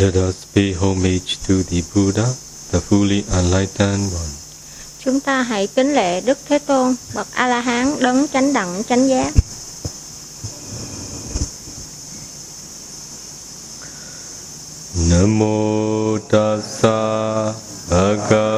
Let us pay homage to the Buddha, the fully enlightened one. Chúng ta hãy kính lễ Đức Thế Tôn, bậc A La Hán đấng chánh đẳng chánh giác. Namo tassa bhagavato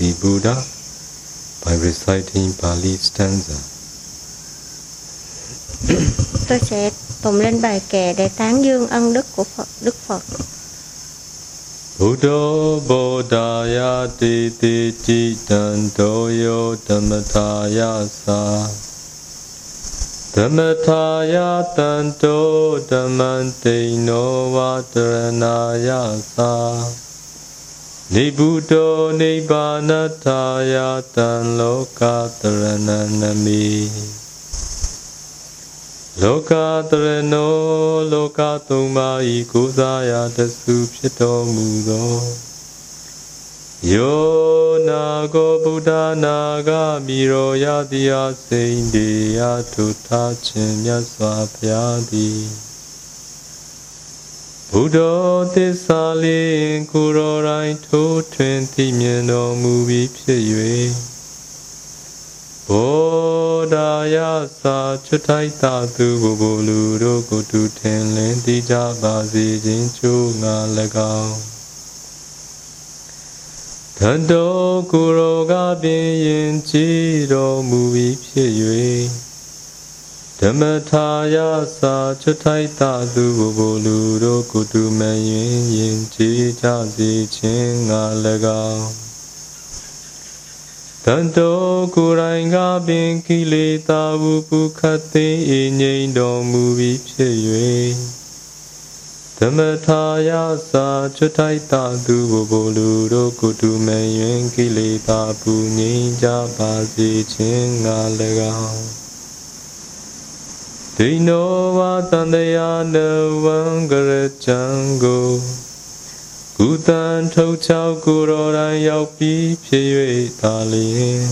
the Buddha by reciting Pali stanza. Tôi sẽ tụng lên bài kệ để tán dương ân đức của Phật, Đức Phật. Buddho Bodhaya Ti Ti Chi Tan Toyo Dhammataya Sa Dhammataya Tanto Dhammante No Vataranaya Sa Nibuddho Nibbanataya Tan Loka Tarananami လောကတရဏောလောကသုံးပါးဤကိုးစားရာတဆုဖြစ်တော်မူသောယောနာကိုဗုဒ္ဓနာဂမိရောယတိယစိန်တေယထုထားခြင်းမြတ်စွာဘုရားသည် ဘုဒ္ဓသစ္စာလေးကိုရောတိုင်းထိုးထွင်းသိမြင်တော်မူပြီးဖြစ်၍ဘောဓာယသာချွတ်ထိုက်တာသူဘုဘလူတို့ကိုတူထင်လင်းသိကြပါစေခြင်းချိုးငါ၎င်းတန်တော်ကိုရောကပင်ယင်ကြည်တော်မူပြီးဖြစ်၍ ဓမ္မထာယသာချွတ်ထိုက်တာသူဘုဘလူတို့ကိုတူမယင်ယင်ကြည်ကြစေခြင်းငါ၎င်းတန်တော်ကိုယ်တိုင်ကပင်ကိလေသာဝုပုခတ်သိငြိမ်တော်မူပြီးဖြစ်၍ဓမ္မထာယသာချွတ်ထိုက်တာသူဘဘလူတို့ကိုတူမယင်ကိလေသာပူငြိမ်ကြပါစေခြင်းငါ၎င်း ဒိနောဝတန္တယာနဝံကရချံကိုကုသံထုတ်ချောက်ကိုတော်တိုင်းရောက်ပြီးဖြစ်၍သာလျင်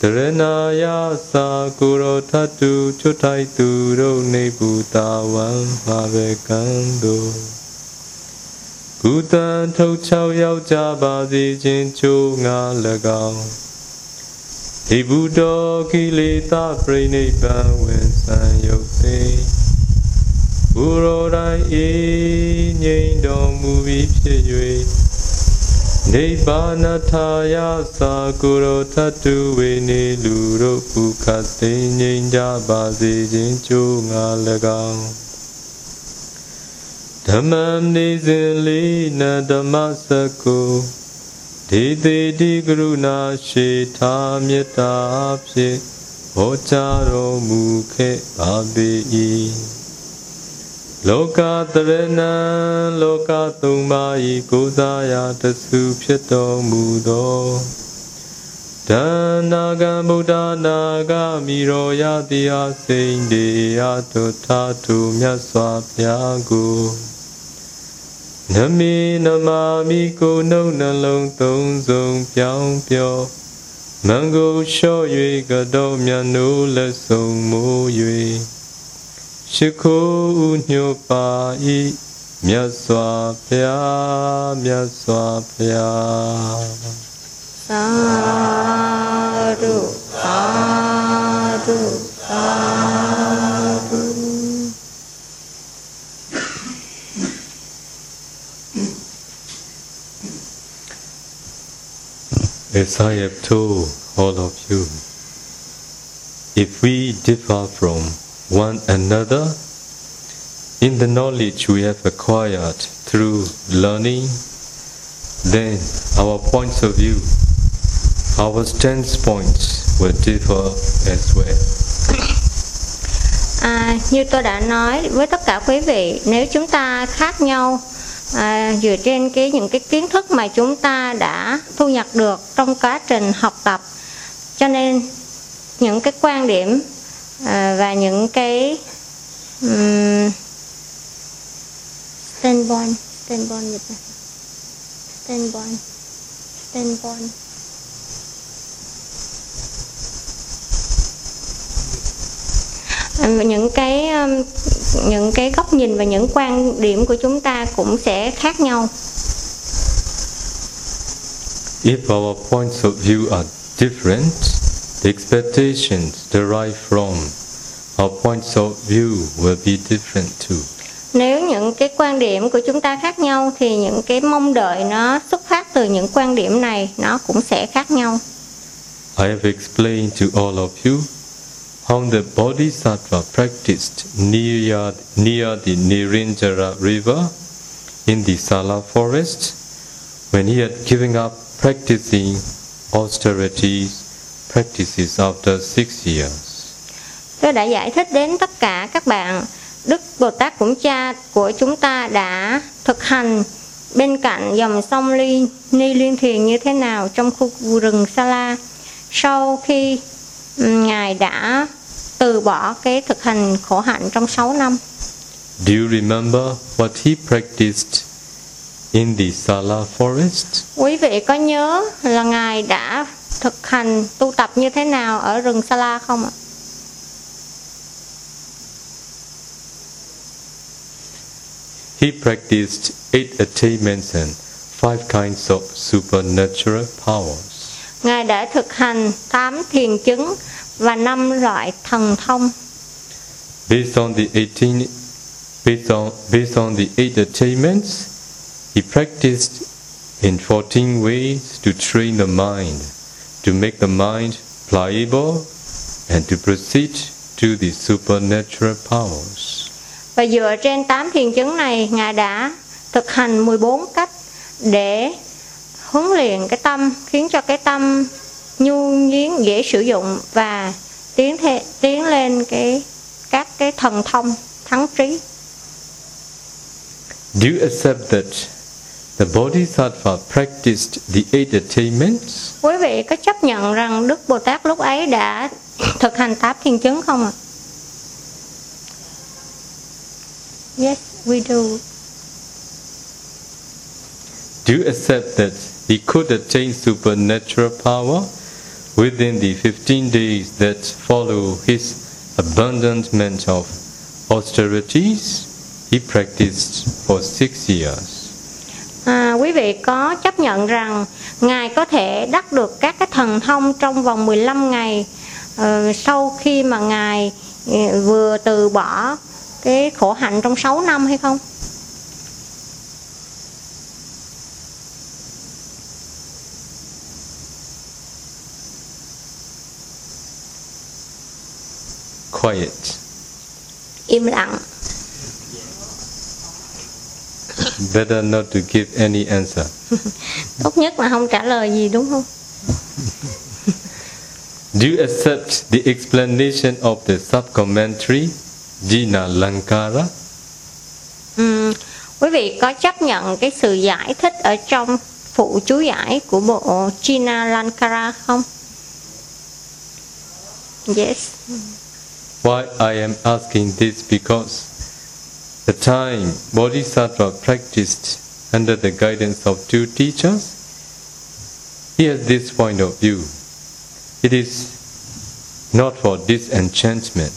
တရဏာယသာကိုရောထတုချွတ်ထိုက်သူတို့နေဘူးတာဝံမှာပဲကံတို့ကုသံထုတ်ချောက်ရောက်ကြပါစေခြင်းချိုးငါ၎င်း ဒီဘုဒ္ဓကိလေသာပြိနိဗ္ဗာန်ဝင်ဆံယုတ်သိဘုရောတိုင်းအေးငြိမ်တော်မူပြီးဖြစ်၍နိဗ္ဗာနထာယသာကုရောသတ္တုဝေနေလူတို့ပုခတ်သိငြိမ်ကြပါစေခြင်းကြိုးငါ၎င်းဓမ္မနေစဉ်လေးနဓမ္မစကု ဒေတိတိကရုဏာရှိသာမေတ္တာဖြင့်ဟောကြားတော်မူခဲ့ပါပေ၏လောကတရဏံလောကသုံးပါးဤကိုးစားရာတဆုဖြစ်တော်မူသောဒါနာဂံဗုဒ္ဓနာဂမိရောယတိယစိန်တေယတုထာတုမြတ်စွာဘုရားကို နမေနမာမိကိုနှုတ်နှလုံးသုံးစုံပြောင်းပြောမံကိုလျှော့၍ကတော်မြတ်နိုးလက်ဆုံးမိုး၍ရှိခိုးညှို့ပါဤမြတ်စွာဘုရားမြတ်စွာဘုရား Sa du sa du sa As I have told all of you, if we differ from one another in the knowledge we have acquired through learning, then our points of view, our stance points will differ as well. À, như tôi đã nói với tất cả quý vị, nếu chúng ta khác nhau à, dựa trên cái những cái kiến thức mà chúng ta đã thu nhập được trong quá trình học tập, cho nên những cái quan điểm à, và những cái um, standpoint, standpoint Việt Nam, standpoint, standpoint. Những cái những cái góc nhìn và những quan điểm của chúng ta cũng sẽ khác nhau. If our points of view are different, the expectations derived from our points of view will be different too. Nếu những cái quan điểm của chúng ta khác nhau thì những cái mong đợi nó xuất phát từ những quan điểm này nó cũng sẽ khác nhau. I have explained to all of you how the Bodhisattva practiced near, near the Nirinjara river in the Sala forest when he had given up practicing austerity practices after six years. Tôi đã giải thích đến tất cả các bạn Đức Bồ Tát Cũng Cha của chúng ta đã thực hành bên cạnh dòng sông Ly, Ni Liên Thiền như thế nào trong khu rừng Sala. Sau khi Ngài đã từ bỏ cái thực hành khổ hạnh trong 6 năm. Do you remember what he practiced in the Sala forest? Quý vị có nhớ là Ngài đã thực hành tu tập như thế nào ở rừng Sa La không ạ? He practiced eight attainments and five kinds of supernatural powers. Ngài đã thực hành tám thiền chứng và năm loại thần thông. Based on the 18 based on based on the eight attainments, he practiced in 14 ways to train the mind, to make the mind pliable and to proceed to the supernatural powers. Và dựa trên tám thiền chứng này, Ngài đã thực hành 14 cách để huấn luyện cái tâm, khiến cho cái tâm nhu nhuyến dễ sử dụng và tiến thế, tiến lên cái các cái thần thông thắng trí. Do you accept that the Bodhisattva practiced the eight attainments? Quý vị có chấp nhận rằng Đức Bồ Tát lúc ấy đã thực hành tám thiên chứng không ạ? Yes, we do. Do you accept that he could attain supernatural power within the 15 days that follow his abandonment of austerities he practiced for six years? À, quý vị có chấp nhận rằng Ngài có thể đắc được các cái thần thông trong vòng 15 ngày uh, sau khi mà Ngài uh, vừa từ bỏ cái khổ hạnh trong 6 năm hay không? Quiet. Im lặng. Better not to give any answer. Tốt nhất là không trả lời gì đúng không? Do you accept the explanation of the subcommentary Jina Lankara? Ừm, quý vị có chấp nhận cái sự giải thích ở trong phụ chú giải của bộ China Lankara không? Yes. Why I am asking this because the time Bodhisattva practiced under the guidance of two teachers, he has this point of view. It is not for disenchantment,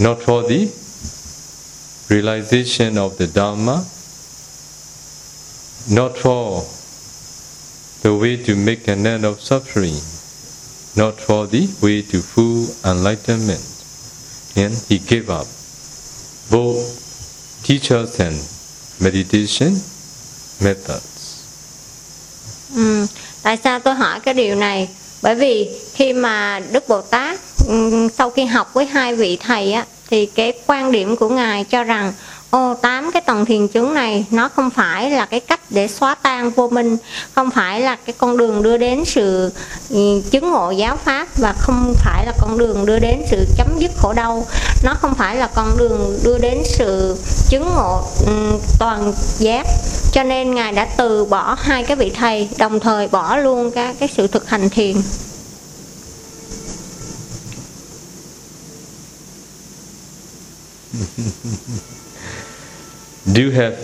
not for the realization of the Dharma, not for the way to make an end of suffering, not for the way to full enlightenment. And he gave up both teachers and meditation methods. Ừm, tại sao tôi hỏi cái điều này? Bởi vì khi mà Đức Bồ Tát ừ, sau khi học với hai vị thầy á thì cái quan điểm của ngài cho rằng ô, tám cái tầng thiền chứng này, nó không phải là cái cách để xóa tan vô minh, không phải là cái con đường đưa đến sự ừ, chứng ngộ giáo pháp và không phải là con đường đưa đến sự chấm dứt khổ đau. Nó không phải là con đường đưa đến sự chứng ngộ ừ, toàn giác. Cho nên ngài đã từ bỏ hai cái vị thầy, đồng thời bỏ luôn cái cái sự thực hành thiền. Do you have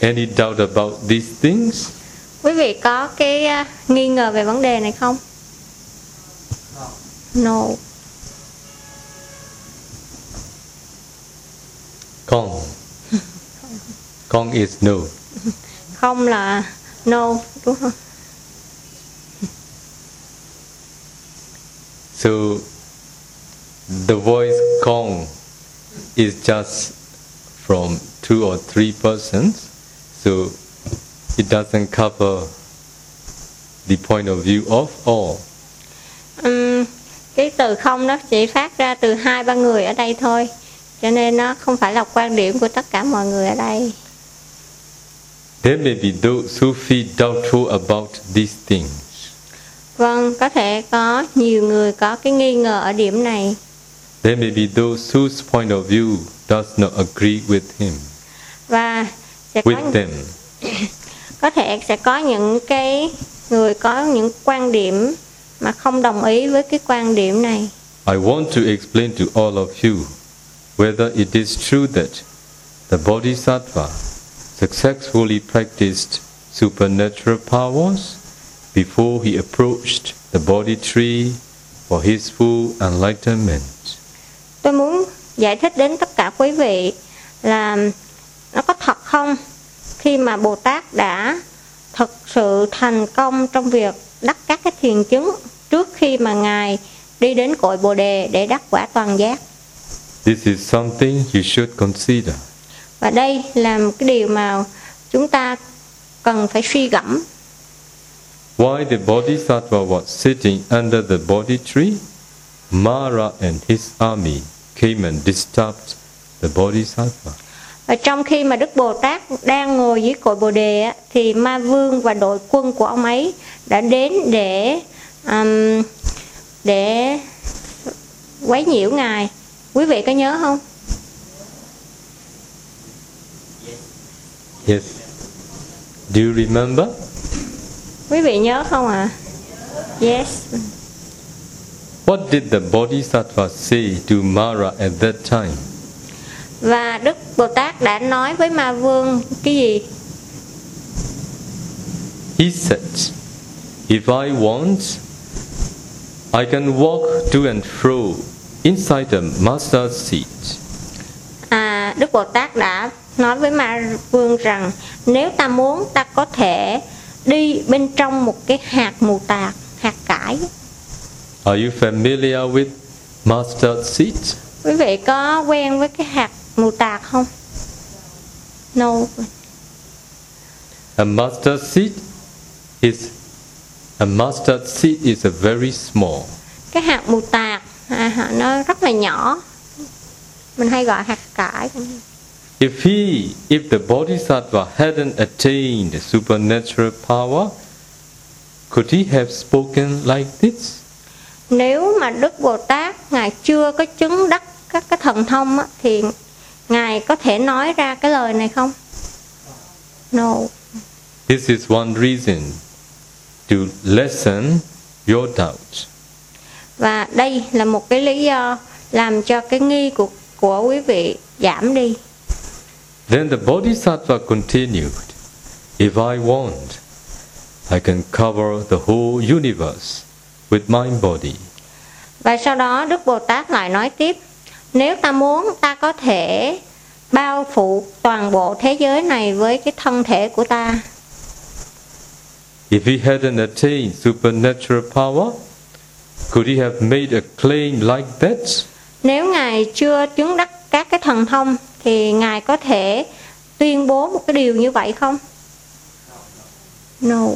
any doubt about these things? quý vị có cái uh, nghi ngờ về vấn đề này không no Kong. Kong is no. không là no đúng không So the voice Kong is just from two or three persons, so it doesn't cover the point of view of all. Ừm, cái từ không nó chỉ phát ra từ hai ba người ở đây thôi cho nên nó không phải là quan điểm của tất cả mọi người ở đây There may be those who feel doubtful about these things. vâng có thể có nhiều người có cái nghi ngờ ở điểm này There may be those whose point of view does not agree with him, và sẽ có with them. có thể sẽ có những cái người có những quan điểm mà không đồng ý với cái quan điểm này I want to explain to all of you whether it is true that the Bodhisattva successfully practiced supernatural powers before he approached the Bodhi tree for his full enlightenment. tôi muốn giải thích đến tất cả quý vị là nó có thật không khi mà bồ tát đã thực sự thành công trong việc đắc các cái thiền chứng trước khi mà ngài đi đến cội bồ đề để đắc quả toàn giác? This is something you should consider. và đây là một cái điều mà chúng ta cần phải suy gẫm. While the Bodhisattva was sitting under the Bodhi tree, Mara and his army came and disturbed the Bodhisattva. và trong khi mà đức bồ tát đang ngồi dưới cội bồ đề á, thì ma vương và đội quân của ông ấy đã đến để um, để quấy nhiễu ngài quý vị có nhớ không Yes. Do you remember? quý vị nhớ không ạ yes What did the Bodhisattva say to Mara at that time? và đức bồ tát đã nói với ma vương cái gì He said, If I want, I can walk to and fro inside the master seat. à đức bồ tát đã nói với ma vương rằng nếu ta muốn ta có thể đi bên trong một cái hạt mù tạt hạt cải Are you familiar with mustard seed? quý vị có quen với cái hạt mù tạt không no A mustard seed is a mustard seed is a very small. cái hạt mù tạt à, nó rất là nhỏ mình hay gọi hạt cải If he, if the Bodhisattva hadn't attained supernatural power, could he have spoken like this? Nếu mà đức bồ tát ngài chưa có chứng đắc các cái thần thông á, thì ngài có thể nói ra cái lời này không? No. This is one reason to lessen your doubt. và đây là một cái lý do làm cho cái nghi của của quý vị giảm đi. Then the Bodhisattva continued, If I want, I can cover the whole universe with my body. và sau đó đức bồ tát lại nói tiếp nếu ta muốn ta có thể bao phủ toàn bộ thế giới này với cái thân thể của ta If he hadn't attained supernatural power, could he have made a claim like that? nếu ngài chưa chứng đắc các cái thần thông thì ngài có thể tuyên bố một cái điều như vậy không no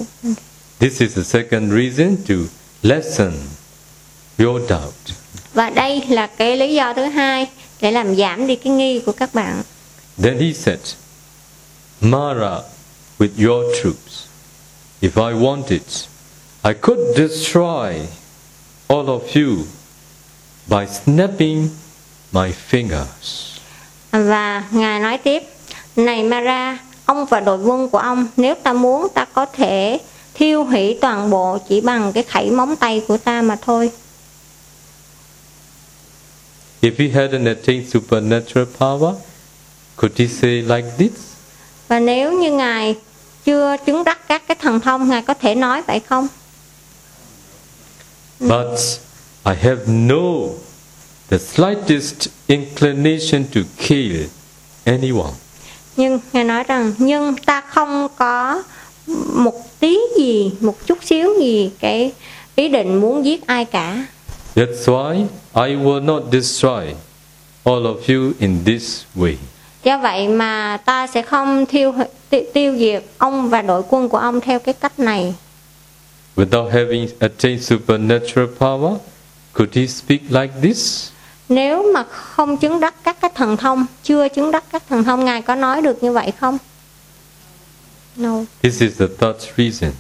This is the second reason to lessen your doubt. và đây là cái lý do thứ hai để làm giảm đi cái nghi của các bạn Then he said, Mara, with your troops, if I wanted, I could destroy all of you by snapping my fingers. Và Ngài nói tiếp, Này Mara, ông và đội quân của ông, nếu ta muốn ta có thể thiêu hủy toàn bộ chỉ bằng cái khẩy móng tay của ta mà thôi. If he hadn't attained supernatural power, could he say like this? Và nếu như Ngài chưa chứng đắc các cái thần thông, Ngài có thể nói vậy không? But I have no the slightest inclination to kill anyone. Nhưng Ngài nói rằng, nhưng ta không có một tí gì, một chút xíu gì cái ý định muốn giết ai cả. That's why I will not destroy all of you in this way. Do vậy mà ta sẽ không tiêu tiêu, tiêu diệt ông và đội quân của ông theo cái cách này. Without having attained supernatural power, could he speak like this? Nếu mà không chứng đắc các cái thần thông, chưa chứng đắc các thần thông, Ngài có nói được như vậy không? No. This is the third reason.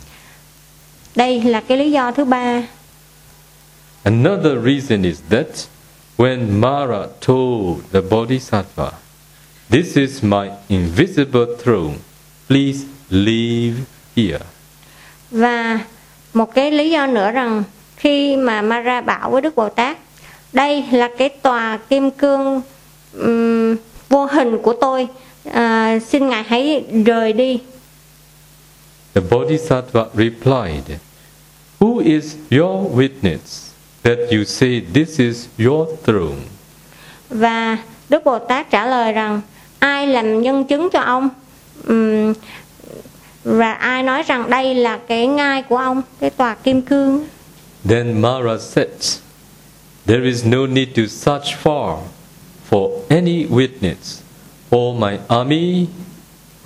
Đây là cái lý do thứ ba. Another reason is that when Mara told the Bodhisattva, This is my invisible throne, please live here. Và một cái lý do nữa rằng khi mà Mara bảo với Đức Bồ Tát, đây là cái tòa kim cương um, vô hình của tôi, à, xin ngài hãy rời đi. The Bodhisattva replied, Who is your witness that you say this is your throne? Và Đức Bồ Tát trả lời rằng ai làm nhân chứng cho ông um, và ai nói rằng đây là cái ngai của ông, cái tòa kim cương. Then Mara said, There is no need to search far for any witness. All my army,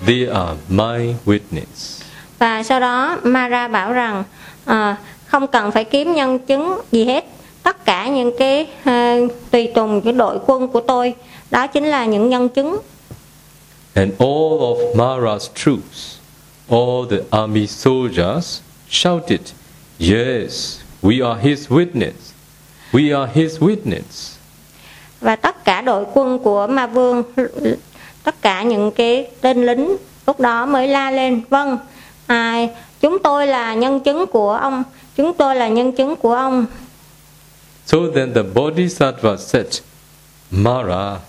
they are my witness. Và sau đó Mara bảo rằng à, không cần phải kiếm nhân chứng gì hết. Tất cả những cái uh, tùy tùng cái đội quân của tôi đó chính là những nhân chứng. And all of Mara's troops, all the army soldiers shouted, Yes, we are his witness. We are his witness. Và tất cả đội quân của Ma Vương, tất cả những cái tên lính lúc đó mới la lên, vâng, à, chúng tôi là nhân chứng của ông, chúng tôi là nhân chứng của ông. So then the Bodhisattva said, Mara,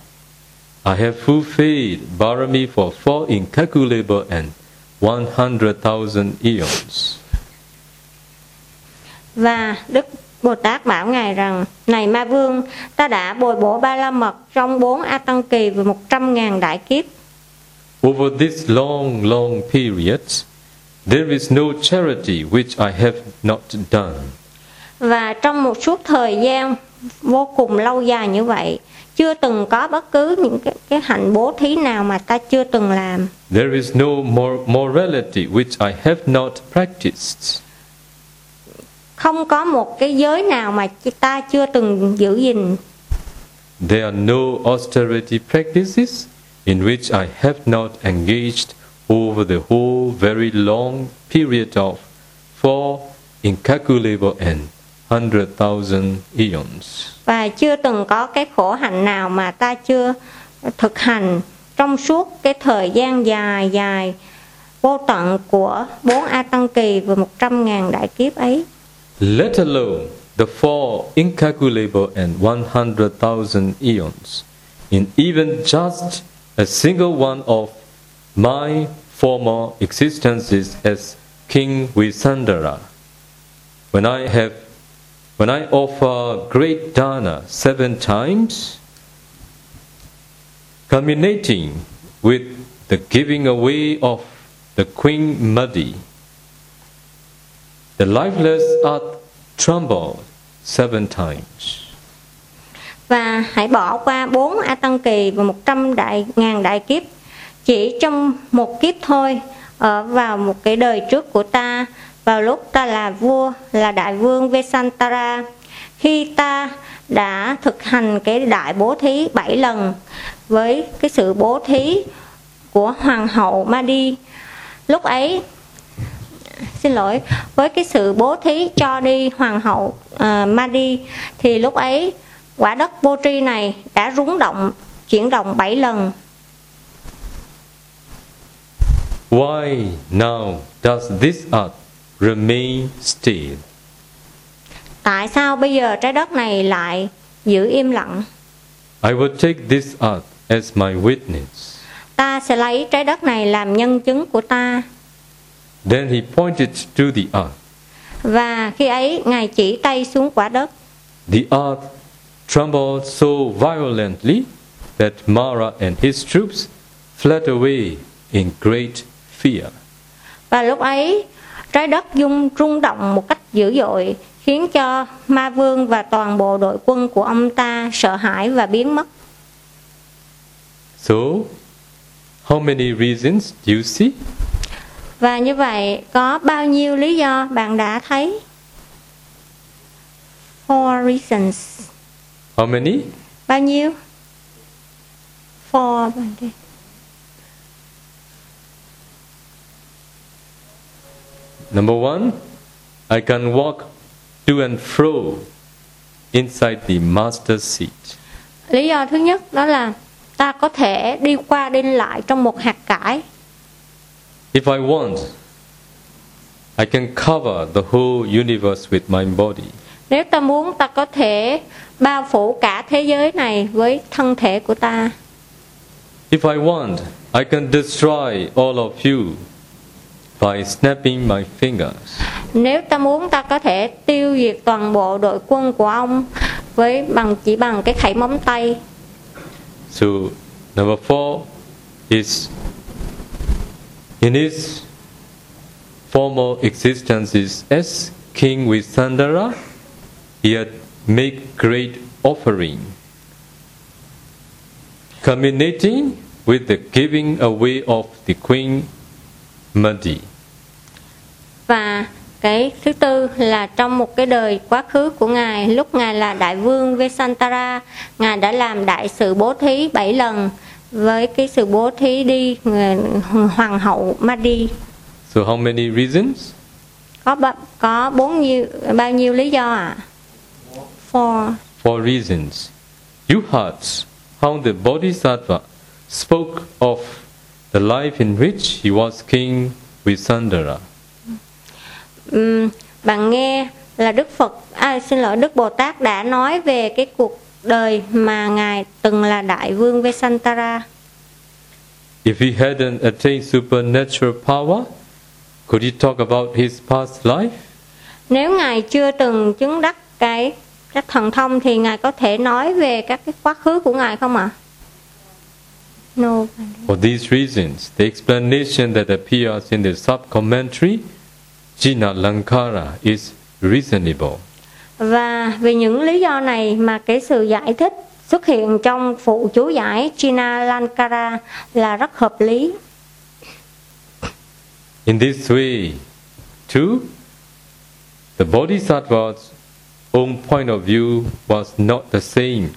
I have fulfilled Barami for four incalculable and 100,000 eons. Và Đức Bồ Tát bảo Ngài rằng, Này Ma Vương, ta đã bồi bổ ba la mật trong bốn A Tăng Kỳ và một trăm ngàn đại kiếp. Over this long, long period, there is no charity which I have not done. Và trong một suốt thời gian vô cùng lâu dài như vậy, chưa từng có bất cứ những cái, cái hạnh bố thí nào mà ta chưa từng làm. There is no mor- morality which I have not practiced. Không có một cái giới nào mà ta chưa từng giữ gìn. There are no austerity practices in which I have not engaged over the whole very long period of four incalculable and hundred thousand eons. Và chưa từng có cái khổ hạnh nào mà ta chưa thực hành trong suốt cái thời gian dài dài vô tận của bốn A Tăng Kỳ và một trăm ngàn đại kiếp ấy. Let alone the four incalculable and one hundred thousand eons, in even just a single one of my former existences as King Visandara. When I have when I offer great dana seven times, culminating with the giving away of the Queen Madi, the lifeless earth trembled seven times. Và hãy bỏ qua bốn A Tăng Kỳ và một trăm đại ngàn đại kiếp chỉ trong một kiếp thôi ở vào một cái đời trước của ta vào lúc ta là vua là đại vương Vesantara khi ta đã thực hành cái đại bố thí bảy lần với cái sự bố thí của hoàng hậu Madi. Lúc ấy xin lỗi với cái sự bố thí cho đi hoàng hậu uh, Madi thì lúc ấy quả đất vô tri này đã rúng động chuyển động 7 lần. Why now does this earth remain still? Tại sao bây giờ trái đất này lại giữ im lặng? I will take this earth as my witness. Ta sẽ lấy trái đất này làm nhân chứng của ta. Then he pointed to the earth. Và khi ấy Ngài chỉ tay xuống quả đất. The earth trembled so violently that Mara and his troops fled away in great fear. Và lúc ấy trái đất rung rung động một cách dữ dội khiến cho ma vương và toàn bộ đội quân của ông ta sợ hãi và biến mất. So, how many reasons do you see? Và như vậy có bao nhiêu lý do bạn đã thấy? Four reasons. How many? Bao nhiêu? Four. bạn đi. Number one, I can walk to and fro inside the master seat. Lý do thứ nhất đó là ta có thể đi qua đi lại trong một hạt cải. If I want, I can cover the whole universe with my body. Nếu ta muốn ta có thể bao phủ cả thế giới này với thân thể của ta. If I want, I can destroy all of you by snapping my fingers. Nếu ta muốn ta có thể tiêu diệt toàn bộ đội quân của ông với bằng chỉ bằng cái khẩy móng tay. So, number four is in his former existences as King Visandara, he had made great offering, culminating with the giving away of the Queen Madi. Và cái thứ tư là trong một cái đời quá khứ của ngài lúc ngài là đại vương Vesantara ngài đã làm đại sự bố thí bảy lần với cái sự bố thí đi người- hoàng hậu Madi So, how many reasons? có có bốn nhiêu bao nhiêu lý do ạ? À? Four. Four reasons. You heard how the Bodhisattva spoke of the life in which he was King Visandara. Ừm, bạn nghe là Đức Phật à, xin lỗi Đức Bồ Tát đã nói về cái cuộc đời mà ngài từng là đại vương Vesantara. If he hadn't attained supernatural power, could he talk about his past life? Nếu ngài chưa từng chứng đắc cái các thần thông thì ngài có thể nói về các cái quá khứ của ngài không ạ? No. For these reasons, the explanation that appears in the sub-commentary, Jina Lankara, is reasonable. Và vì những lý do này mà cái sự giải thích xuất hiện trong phụ chú giải China Lankara là rất hợp lý. In this way, too, the Bodhisattva's own point of view was not the same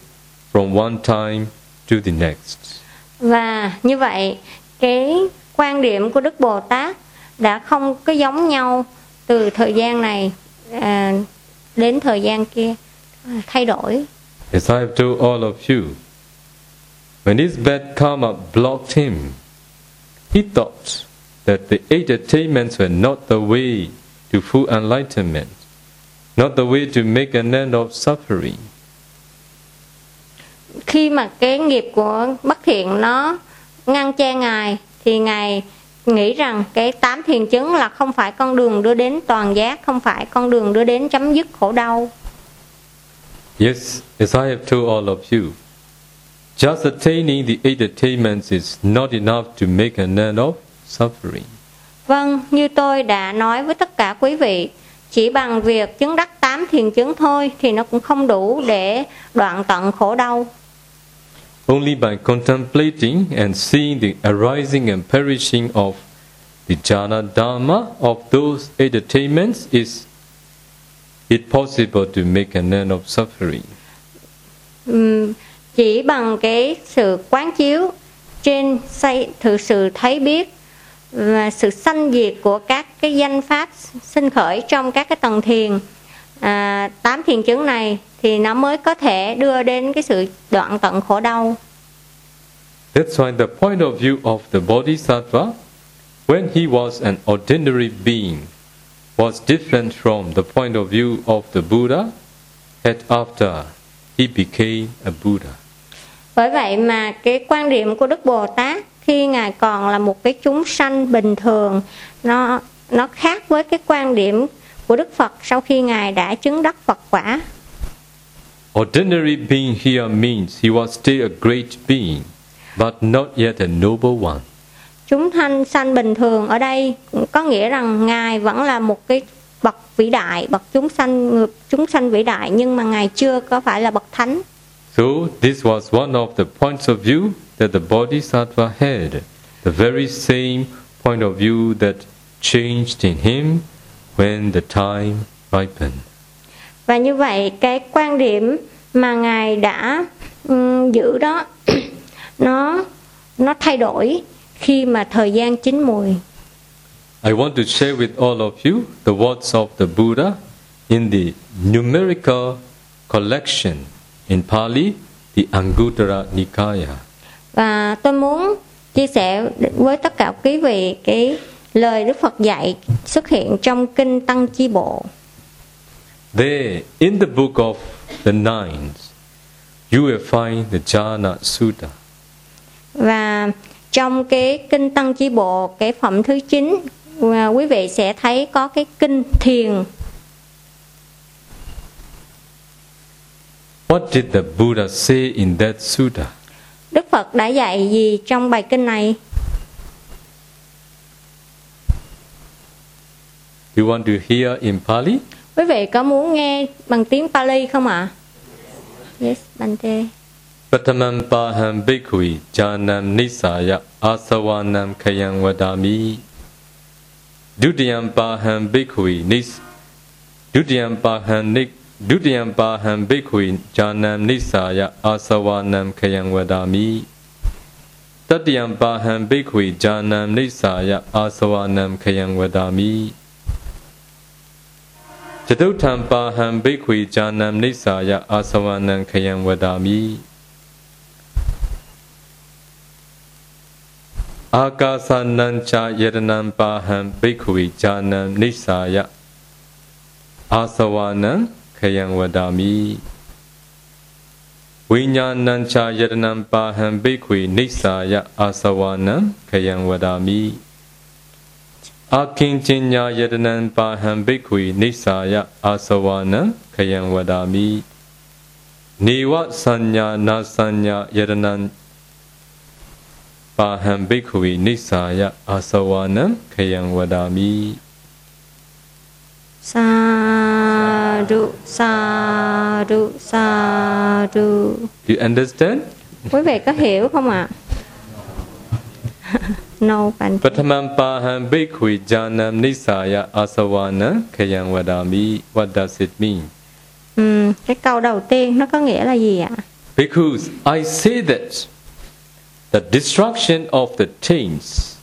from one time to the next. Và như vậy, cái quan điểm của Đức Bồ Tát đã không có giống nhau từ thời gian này à, đến thời gian kia à, thay đổi. As I have told all of you, when his bad karma blocked him, he thought that the eight attainments were not the way to full enlightenment, not the way to make an end of suffering. Khi mà cái nghiệp của bất thiện nó ngăn che ngài thì ngài nghĩ rằng cái tám thiền chứng là không phải con đường đưa đến toàn giác, không phải con đường đưa đến chấm dứt khổ đau. Yes, as I have told all of you, just attaining the eight attainments is not enough to make an end of suffering. Vâng, như tôi đã nói với tất cả quý vị, chỉ bằng việc chứng đắc tám thiền chứng thôi thì nó cũng không đủ để đoạn tận khổ đau. Only by contemplating and seeing the arising and perishing of the jhana dharma of those eight attainments is it possible to make an end of suffering. Ừm, chỉ bằng cái sự quán chiếu trên xây thực sự thấy biết và sự sanh diệt của các cái danh pháp sinh khởi trong các cái tầng thiền à, tám thiền chứng này thì nó mới có thể đưa đến cái sự đoạn tận khổ đau. That's why the point of view of the Bodhisattva when he was an ordinary being was different from the point of view of the Buddha and after he became a Buddha. Bởi vậy mà cái quan điểm của Đức Bồ Tát khi ngài còn là một cái chúng sanh bình thường nó nó khác với cái quan điểm của Đức Phật sau khi ngài đã chứng đắc Phật quả. Ordinary being here means he was still a great being, but not yet a noble one. Chúng thanh sanh bình thường ở đây có nghĩa rằng ngài vẫn là một cái bậc vĩ đại, bậc chúng sanh chúng sanh vĩ đại nhưng mà ngài chưa có phải là bậc thánh. So this was one of the points of view that the Bodhisattva had, the very same point of view that changed in him when the time ripened. Và như vậy cái quan điểm mà ngài đã um, giữ đó nó nó thay đổi khi mà thời gian chín mùi. I want to share with all of you the words of the Buddha in the numerical collection in Pali, the Anguttara Nikaya. Và tôi muốn chia sẻ với tất cả quý vị cái lời Đức Phật dạy xuất hiện trong kinh Tăng Chi Bộ. There, in the book of the Nines, you will find the Jhana Sutta. Và trong cái kinh Tăng Chi Bộ, cái phẩm thứ 9, quý vị sẽ thấy có cái kinh thiền. What did the Buddha say in that sutta? Đức Phật đã dạy gì trong bài kinh này? You want to hear in Pali? Quý vị có muốn nghe bằng tiếng Pali không ạ? Yes, Bante. Patamam paham bhikkhui janam nisaya asavanam kayam vadami. Dutiyam paham bhikkhui nis Dutiyam paham nik Dutiyam paham bhikkhui janam nisaya asavanam kayam vadami. Tatiyam paham bhikkhui janam nisaya asavanam kayam vadami. တတုထံပါဟံဘိခွေဂျာနံနိစ္ဆာယအာသဝနံခယံဝဒါမိအာကာသနံချာယရဏံပါဟံဘိခွေဂျာနံနိစ္ဆာယအာသဝနံခယံဝဒါမိဝိညာဏံချာယရဏံပါဟံဘိခွေနိစ္ဆာယအာသဝနံခယံဝဒါမိ အာခင်ကျင်ညာယတနံပါဟံဘိက္ခွေနိစ္ဆာယအာသဝနံခယံဝဒာမိနေဝစัญညာနာစัญညာယတနံပါဟံဘိက္ခွေနိစ္ဆာယအာသဝနံခယံဝဒာမိ sa du sa du sa du Do you understand quý vị có hiểu không ạ no pan Patamam paham bhikkhu janam nisaya asavana khayang vadami What does it mean? Um, cái câu đầu tiên nó có nghĩa là gì ạ? Because I say that the destruction of the things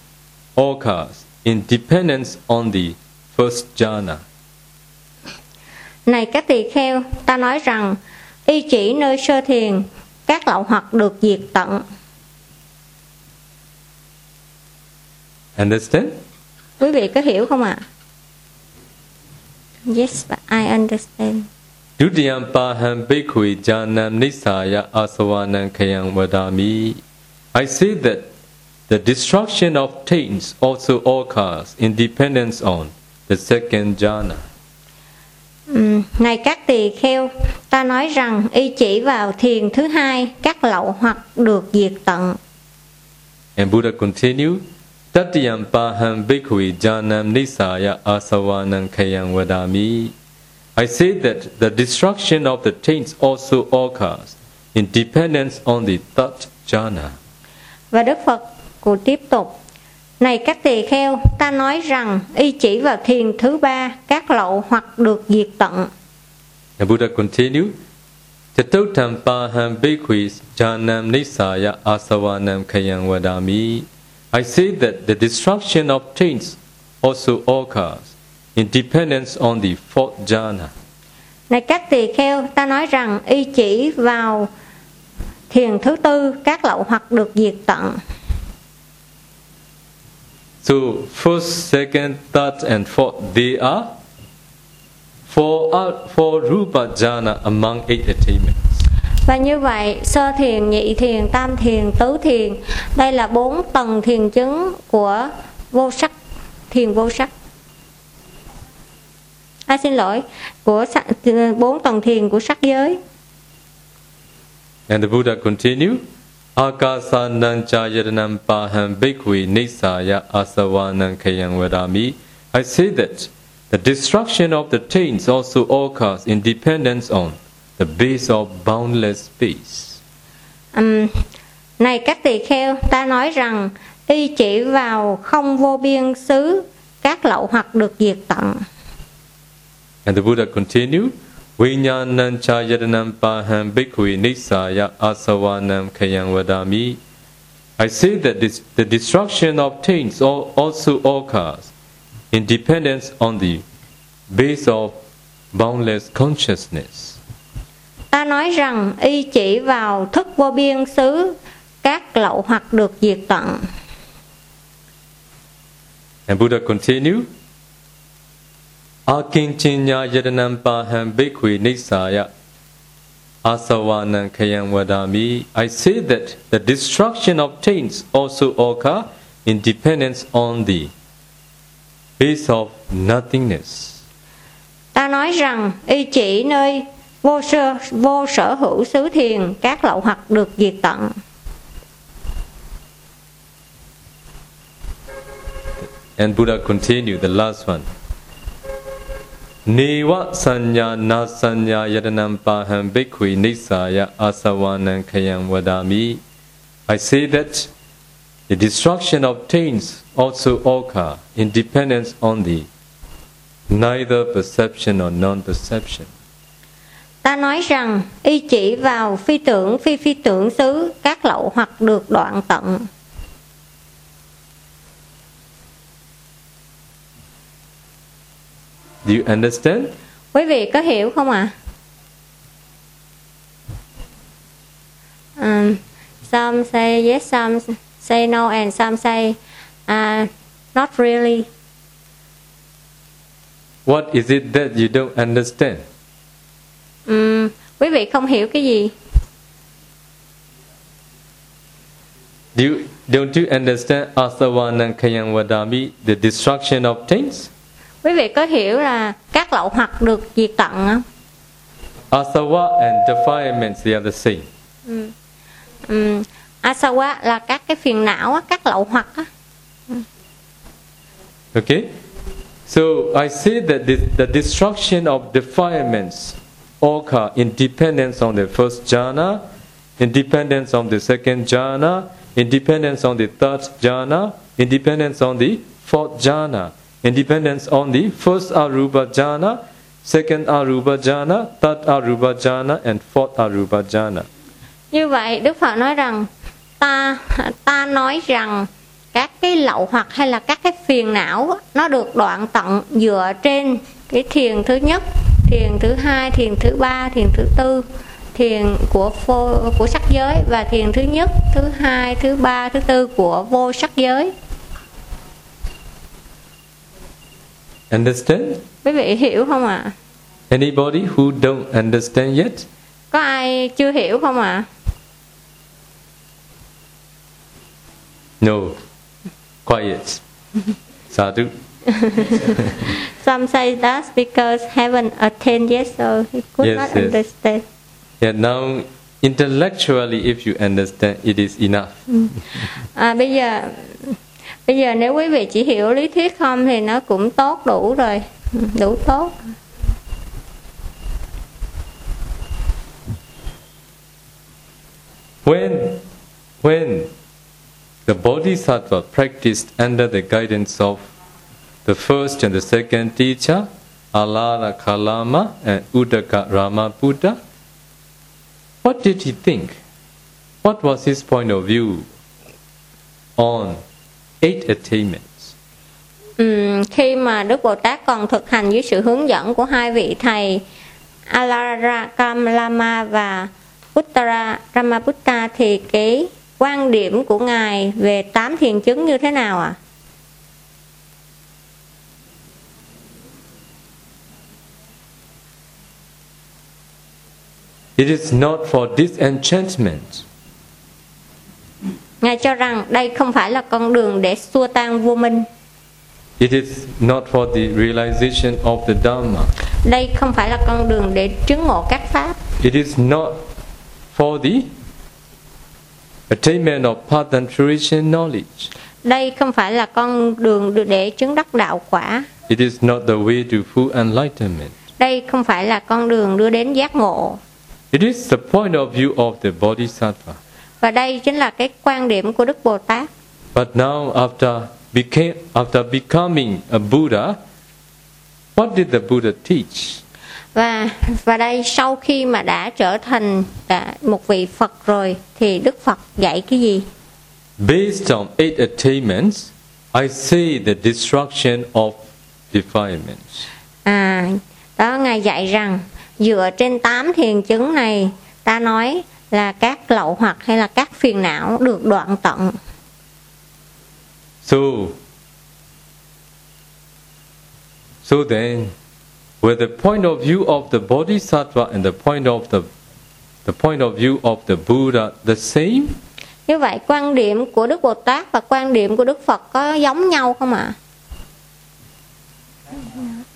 occurs in dependence on the first jhana. Này các tỳ kheo, ta nói rằng y chỉ nơi sơ thiền các lậu hoặc được diệt tận Understand? quý vị có hiểu không ạ yes but I understand Dutiyam paham bhikkhue janam nisaya asavanam khayam vadami. I say that the destruction of taints also occurs in dependence on the second jhana. Này các tỳ kheo ta nói rằng y chỉ vào thiền thứ hai các lậu hoặc được diệt tận And Buddha continued, Tatiyam paham bhikkhue janam nisaya asavanam khayam vadami. I say that the destruction of the taints also occurs in dependence on the third jhana. Và Đức Phật cụ tiếp tục Này các tỳ kheo, ta nói rằng y chỉ vào thiền thứ ba các lậu hoặc được diệt tận. And Buddha continued, Jatutam paham bhikkhus janam nisaya asavanam kayam vadami. I say that the destruction of taints also occurs in dependence on the fourth jhana. Này các tỳ kheo, ta nói rằng y chỉ vào thiền thứ tư các lậu hoặc được diệt tận. So first, second, third, and fourth, they are for uh, for rupa jhana among eight attainments. Và như vậy, sơ thiền, nhị thiền, tam thiền, tứ thiền, đây là bốn tầng thiền chứng của vô sắc, thiền vô sắc. À, xin lỗi, của bốn tầng thiền của sắc giới. And the Buddha continued, Akasanam chayadanam paham bhikkhve nisaya asavanam kayam vadami. I say that the destruction of the taints also occurs in dependence on the base of boundless space. Ừm, này các tỳ kheo, ta nói rằng y chỉ vào không vô biên xứ các lậu hoặc được diệt tận. And the Buddha continued, Vinyanam chayadanam paham bhikkhve nisaya asavanam kayam vadami. I say that this, the destruction of taints al- also occurs in dependence on the base of boundless consciousness. Ta nói rằng y chỉ vào thức vô biên xứ các lậu hoặc được diệt tận. And Buddha continued, Akinchinya yadanam paham bhikkhve nisaya asavanam kayam vadami. I say that the destruction of taints also occur in dependence on the base of nothingness. Ta nói rằng y chỉ nơi vô sơ vô sở hữu xứ thiền các lậu hoặc được diệt tận. And Buddha continued, the last one. Neva sanya na sanya yadanam paham bhikkhve nisaya asavanam kayam vadami. I say that the destruction of taints also occur in dependence on the neither perception or non-perception. Ta nói rằng y chỉ vào phi tưởng phi phi tưởng xứ các lậu hoặc được đoạn tận. Do you understand? Quý vị có hiểu không ạ? À? Um, some say yes, some say no, and some say uh, not really. What is it that you don't understand? Um, quý vị không hiểu cái gì? Do you, don't you understand asavanam kayam vadami, the destruction of taints? Quý vị có hiểu là các lậu hoặc được diệt tận không? Asawa and defilements, they are the same. Um, asawa là các cái phiền não, á, các lậu hoặc. Á. Okay? So I say that the, the destruction of defilements occur independence on the first jhana, independence on the second jhana, independence on the third jhana, independence on the fourth jhana, independence on the first aruba jhana, second aruba jhana, third aruba jhana, and fourth aruba jhana. Như vậy Đức Phật nói rằng ta ta nói rằng các cái lậu hoặc hay là các cái phiền não nó được đoạn tận dựa trên cái thiền thứ nhất, thiền thứ hai, thiền thứ ba, thiền thứ tư, thiền của vô, của sắc giới và thiền thứ nhất, thứ hai, thứ ba, thứ tư của vô sắc giới. Understand? Quý vị hiểu không ạ? Anybody who don't understand yet? Có ai chưa hiểu không ạ? No. Quiet. Sadhu. Some say that's because haven't attained yet, so he could Yes, not yes. understand. Yeah, now intellectually, if you understand, it is enough. À, bây giờ bây giờ nếu quý vị chỉ hiểu lý thuyết không thì nó cũng tốt đủ rồi đủ tốt When, when the bodhisattva practiced under the guidance of the first and the second teacher, Alara Kalama and Uddaka Rama Buddha, What did he think? What was his point of view on eight attainments? Um, khi mà Đức Bồ Tát còn thực hành dưới sự hướng dẫn của hai vị thầy Alara Kamlama và Uttara Ramaputta thì cái quan điểm của ngài về tám thiền chứng như thế nào ạ? À? It is not for disenchantment. Ngài cho rằng đây không phải là con đường để xua tan vô minh. It is not for the realization of the Dhamma. Đây không phải là con đường để chứng ngộ các pháp. It is not for the attainment of path and fruition knowledge. Đây không phải là con đường để chứng đắc đạo quả. It is not the way to full enlightenment. Đây không phải là con đường đưa đến giác ngộ. It is the point of view of the Bodhisattva. Và đây chính là cái quan điểm của Đức Bồ Tát. But now after became after becoming a Buddha, what did the Buddha teach? Và và đây sau khi mà đã trở thành đã một vị Phật rồi thì Đức Phật dạy cái gì? Based on eight attainments, I say the destruction of defilements. À, đó ngài dạy rằng dựa trên tám thiền chứng này ta nói là các lậu hoặc hay là các phiền não được đoạn tận. So, so then, with the point of view of the Bodhisattva and the point of the the point of view of the Buddha the same? Như vậy quan điểm của Đức Bồ Tát và quan điểm của Đức Phật có giống nhau không ạ? À?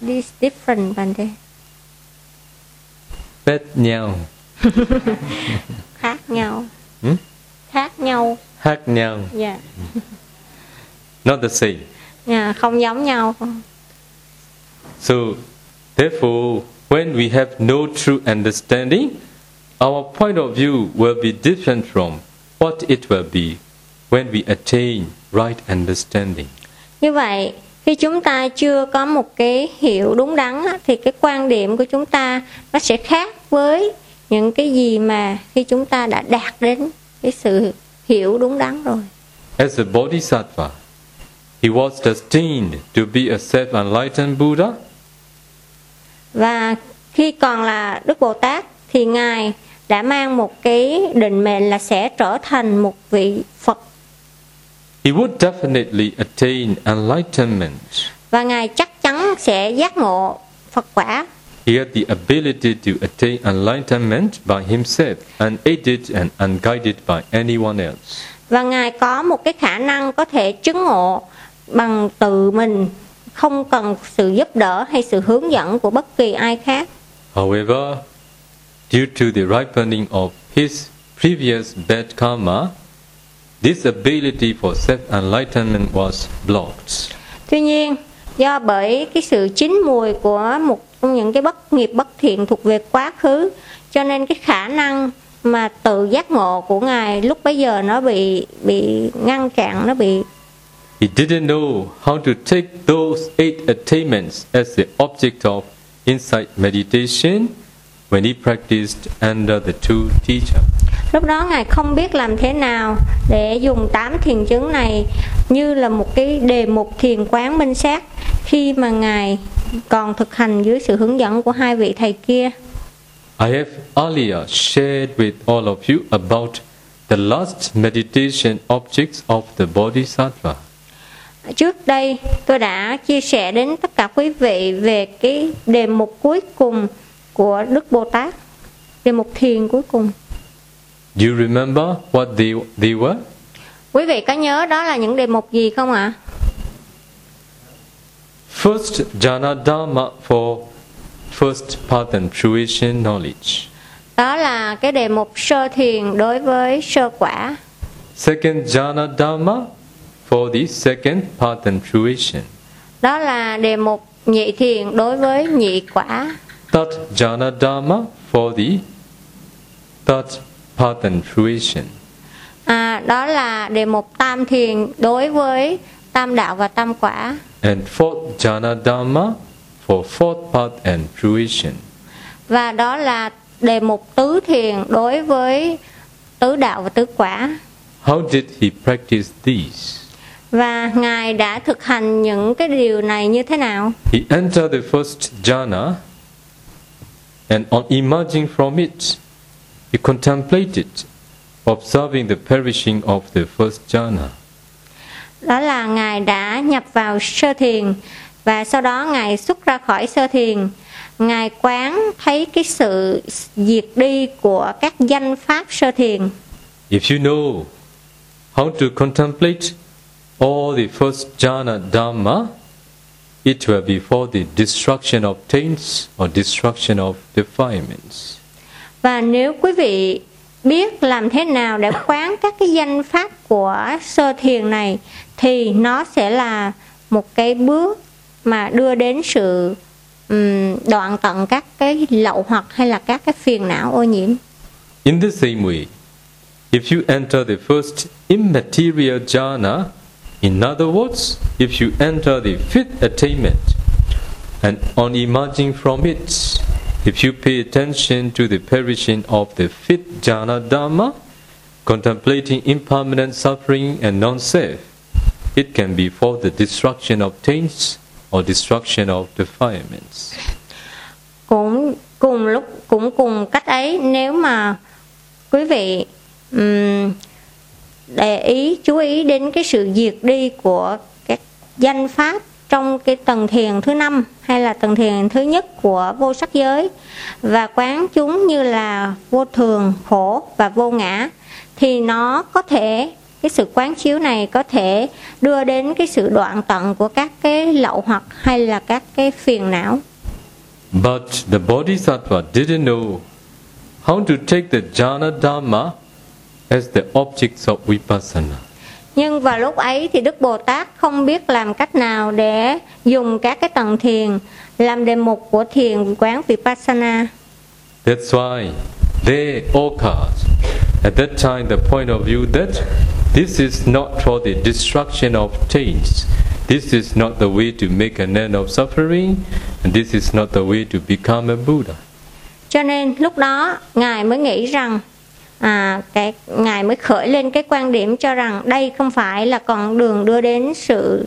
This different Bante. Khác nhau. khác nhau. Hmm? Khác nhau. Khác nhau. Yeah. Not the same. Yeah, không giống nhau. So, therefore, when we have no true understanding, our point of view will be different from what it will be when we attain right understanding. Như vậy, khi chúng ta chưa có một cái hiểu đúng đắn thì cái quan điểm của chúng ta nó sẽ khác với những cái gì mà khi chúng ta đã đạt đến cái sự hiểu đúng đắn rồi. As a bodhisattva, he was destined to be a self-enlightened Buddha. Và khi còn là Đức Bồ Tát thì ngài đã mang một cái định mệnh là sẽ trở thành một vị Phật He would definitely attain enlightenment. Và Ngài chắc chắn sẽ giác ngộ Phật quả. He had the ability to attain enlightenment by himself, unaided and unguided by anyone else. Và Ngài có một cái khả năng có thể chứng ngộ bằng tự mình, không cần sự giúp đỡ hay sự hướng dẫn của bất kỳ ai khác. However, due to the ripening of his previous bad karma, This ability for self-enlightenment was blocked. Tuy nhiên, do bởi cái sự chín mùi của một trong những cái bất nghiệp bất thiện thuộc về quá khứ, cho nên cái khả năng mà tự giác ngộ của ngài lúc bấy giờ nó bị bị ngăn chặn, nó bị He didn't know how to take those eight attainments as the object of insight meditation when he practiced under the two teachers. Lúc đó Ngài không biết làm thế nào để dùng tám thiền chứng này như là một cái đề mục thiền quán minh sát khi mà Ngài còn thực hành dưới sự hướng dẫn của hai vị thầy kia. I have earlier shared with all of you about the last meditation objects of the Bodhisattva. Trước đây tôi đã chia sẻ đến tất cả quý vị về cái đề mục cuối cùng của Đức Bồ Tát, đề mục thiền cuối cùng. Do you remember what they, they were? Quý vị có nhớ đó là những đề mục gì không ạ? À? First, jhana dharma for first path and fruition knowledge. Đó là cái đề mục sơ thiền đối với sơ quả. Second, jhana dharma for the second path and fruition. Đó là đề mục nhị thiền đối với nhị quả. Tat jhana dharma for the third and fruition. À, đó là đề mục tam thiền đối với tam đạo và tam quả. And fourth jhana dharma for fourth path and fruition. Và đó là đề mục tứ thiền đối với tứ đạo và tứ quả. How did he practice these? Và Ngài đã thực hành những cái điều này như thế nào? He entered the first jhana, and on emerging from it, he contemplated, observing the perishing of the first jhana. Đó là Ngài đã nhập vào sơ thiền và sau đó Ngài xuất ra khỏi sơ thiền. Ngài quán thấy cái sự diệt đi của các danh pháp sơ thiền. If you know how to contemplate all the first jhana dhamma, it will be for the destruction of taints or destruction of defilements. Và nếu quý vị biết làm thế nào để quán các cái danh pháp của sơ thiền này thì nó sẽ là một cái bước mà đưa đến sự um, đoạn tận các cái lậu hoặc hay là các cái phiền não ô nhiễm. In the same way, if you enter the first immaterial jhana, in other words, if you enter the fifth attainment, and on emerging from it, if you pay attention to the perishing of the fifth jhana dharma, contemplating impermanent suffering and non-self, it can be for the destruction of taints or destruction of defilements. cũng cùng lúc cũng cùng cách ấy nếu mà quý vị um, để ý chú ý đến cái sự diệt đi của các danh pháp trong cái tầng thiền thứ năm hay là tầng thiền thứ nhất của vô sắc giới. Và quán chúng như là vô thường, khổ và vô ngã. Thì nó có thể, cái sự quán chiếu này có thể đưa đến cái sự đoạn tận của các cái lậu hoặc hay là các cái phiền não. But the Bodhisattva didn't know how to take the jhana dhamma as the objects of vipassana nhưng vào lúc ấy thì đức bồ tát không biết làm cách nào để dùng các cái tầng thiền làm đề mục của thiền quán vipassana That's why they occurred at that time the point of view that this is not for the destruction of taints. This is not the way to make an end of suffering, and this is not the way to become a Buddha. cho nên lúc đó ngài mới nghĩ rằng à, cái ngài mới khởi lên cái quan điểm cho rằng đây không phải là con đường đưa đến sự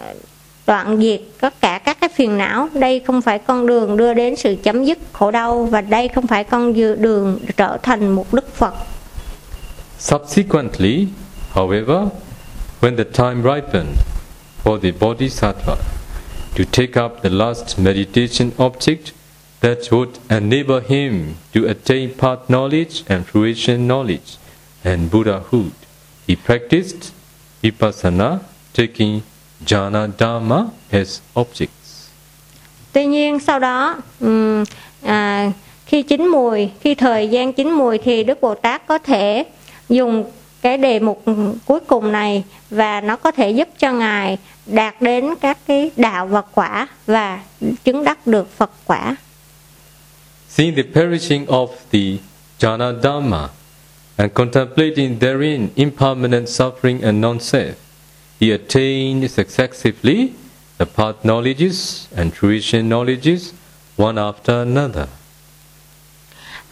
ờ, đoạn diệt tất cả các cái phiền não. Đây không phải con đường đưa đến sự chấm dứt khổ đau và đây không phải con đường trở thành một đức phật. Subsequently, however, when the time ripened for the Bodhisattva to take up the last meditation object that would enable him to attain path knowledge and fruition knowledge and Buddhahood, he practiced vipassana, taking jhana dharma as objects. Tuy nhiên sau đó um, à, khi chín mùi, khi thời gian chín mùi thì Đức Bồ Tát có thể dùng cái đề mục cuối cùng này và nó có thể giúp cho ngài đạt đến các cái đạo và quả và chứng đắc được Phật quả. Seeing the perishing of the jhana dhamma and contemplating therein impermanent suffering and non-self, he attained successively the path knowledges and fruition knowledges one after another.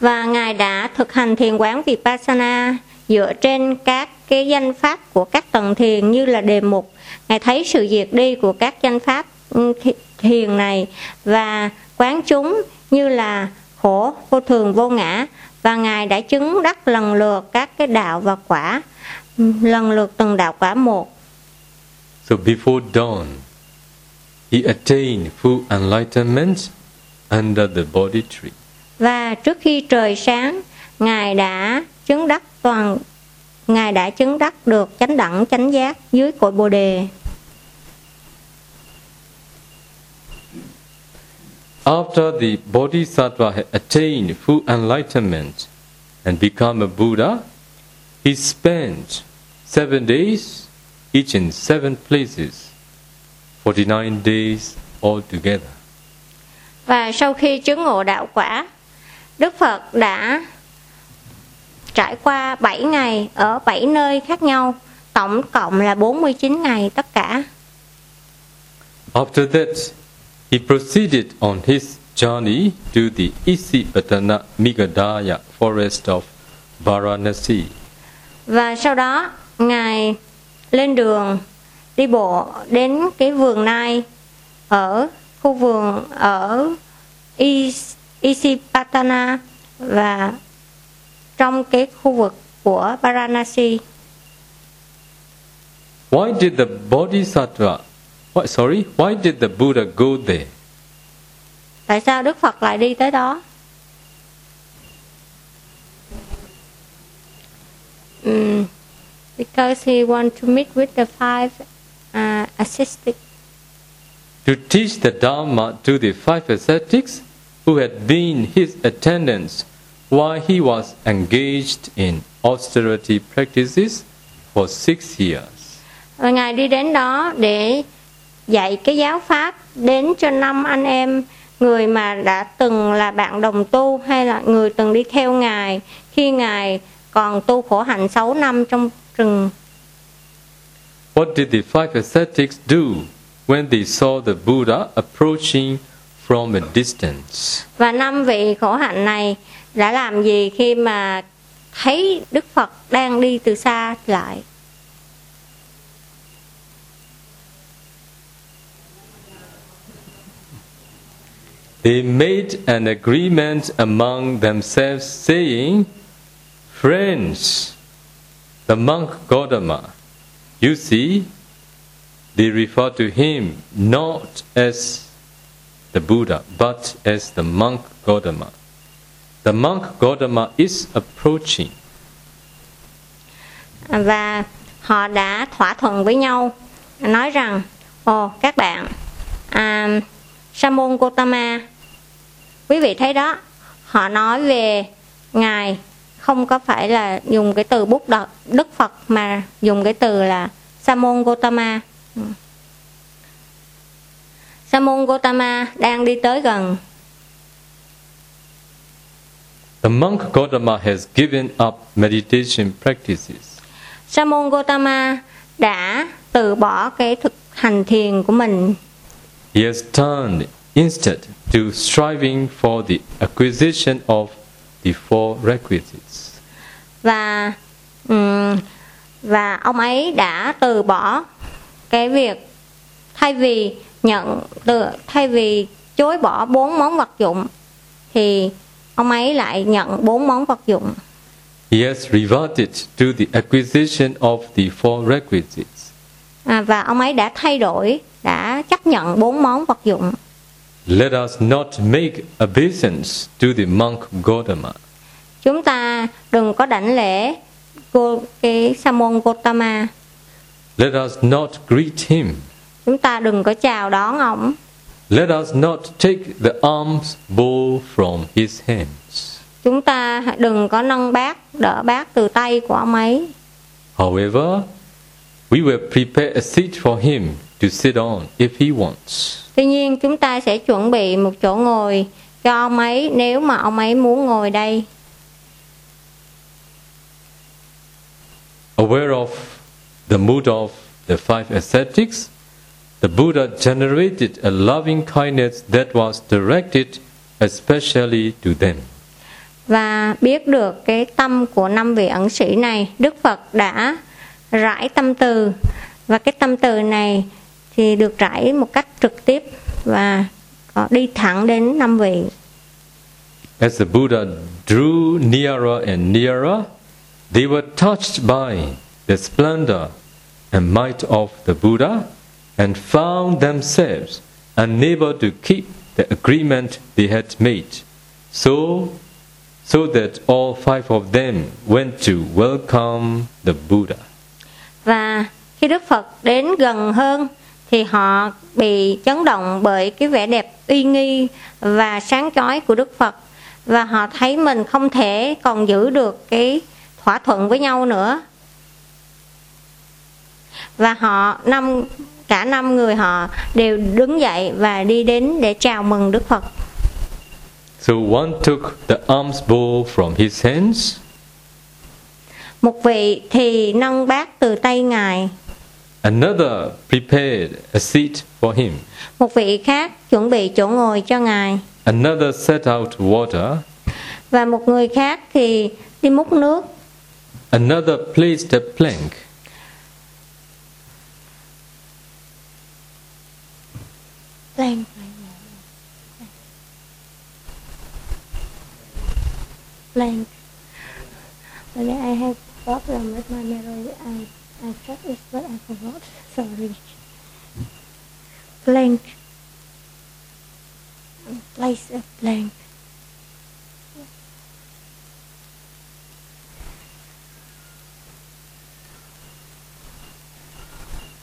Và ngài đã thực hành thiền quán Vipassana dựa trên các cái danh pháp của các tầng thiền như là đề mục. Ngài thấy sự diệt đi của các danh pháp ừ, thiền này và quán chúng như là khổ, vô thường, vô ngã và ngài đã chứng đắc lần lượt các cái đạo và quả lần lượt từng đạo quả một So before dawn, he attained full enlightenment under the Bodhi tree. và trước khi trời sáng ngài đã chứng đắc toàn ngài đã chứng đắc được chánh đẳng chánh giác dưới cội bồ đề After the Bodhisattva had attained full enlightenment and become a Buddha, he spent seven days, each in seven places, 49 days altogether. và sau khi chứng ngộ đạo quả đức phật đã trải qua 7 ngày ở 7 nơi khác nhau tổng cộng là 49 ngày tất cả After that, he proceeded on his journey to the Isipatana Migadaya forest of Varanasi. Và sau đó Ngài lên đường đi bộ đến cái vườn nai ở khu vườn ở Is- Isipatana và trong cái khu vực của Varanasi. Why did the Bodhisattva, what, sorry, why did the Buddha go there? Tại sao Đức Phật lại đi tới đó? Mm, because he want to meet with the five uh, assisted. To teach the Dharma to the five ascetics who had been his attendants while he was engaged in austerity practices for six years. Và Ngài đi đến đó để dạy cái giáo pháp đến cho năm anh em người mà đã từng là bạn đồng tu hay là người từng đi theo Ngài khi Ngài còn tu khổ hạnh 6 năm trong rừng. What did the five ascetics do when they saw the Buddha approaching from a distance? Và năm vị khổ hạnh này đã làm gì khi mà thấy Đức Phật đang đi từ xa lại? They made an agreement among themselves, saying, Friends, the monk Gautama, you see, they refer to him not as the Buddha, but as the monk Gautama. The monk Gautama is approaching. và họ đã thỏa thuận với nhau nói rằng ồ các bạn à, sa môn Gotama. Quý vị thấy đó họ nói về ngài không có phải là dùng cái từ bút đật đức phật mà dùng cái từ là sa môn Gotama. Sa môn Gotama đang đi tới gần. The monk Gautama has given up meditation practices. sa môn Gotama đã từ bỏ cái thực hành thiền của mình He has turned instead to striving for the acquisition of the four requisites. và ừm, và ông ấy đã từ bỏ cái việc thay vì nhận từ thay vì chối bỏ bốn món vật dụng thì ông ấy lại nhận bốn món vật dụng He has reverted to the acquisition of the four requisites. à, và ông ấy đã thay đổi đã chấp nhận bốn món vật dụng Let us not make obeisance to the monk Gautama. chúng ta đừng có đảnh lễ cái sa môn Gotama Let us not greet him. chúng ta đừng có chào đón ông Let us not take the alms bowl from his hands. chúng ta đừng có nâng bát đỡ bát từ tay của ông ấy However, we will prepare a seat for him to sit on if he wants. tuy nhiên chúng ta sẽ chuẩn bị một chỗ ngồi cho ông ấy nếu mà ông ấy muốn ngồi đây Aware of the mood of the five ascetics, the Buddha generated a loving kindness that was directed especially to them. và biết được cái tâm của năm vị ẩn sĩ này đức phật đã rải tâm từ và cái tâm từ này thì được rải một cách trực tiếp và đi thẳng đến năm vị As the Buddha drew nearer and nearer, they were touched by the splendor and might of the Buddha and found themselves unable to keep the agreement they had made. So, so that all five of them went to welcome the Buddha. và khi đức phật đến gần hơn thì họ bị chấn động bởi cái vẻ đẹp uy nghi và sáng chói của đức phật. Và họ thấy mình không thể còn giữ được cái thỏa thuận với nhau nữa. Và họ năm cả năm người họ đều đứng dậy và đi đến để chào mừng đức phật. So one took the alms bowl from his hands, một vị thì nâng bát từ tay ngài another prepared a seat for him, một vị khác chuẩn bị chỗ ngồi cho ngài another set out water, và một người khác thì đi múc nước another placed a plank, Plank. Plank. I have problem with my memory. I I thought it, but I forgot. Sorry. Plank. Place a plank.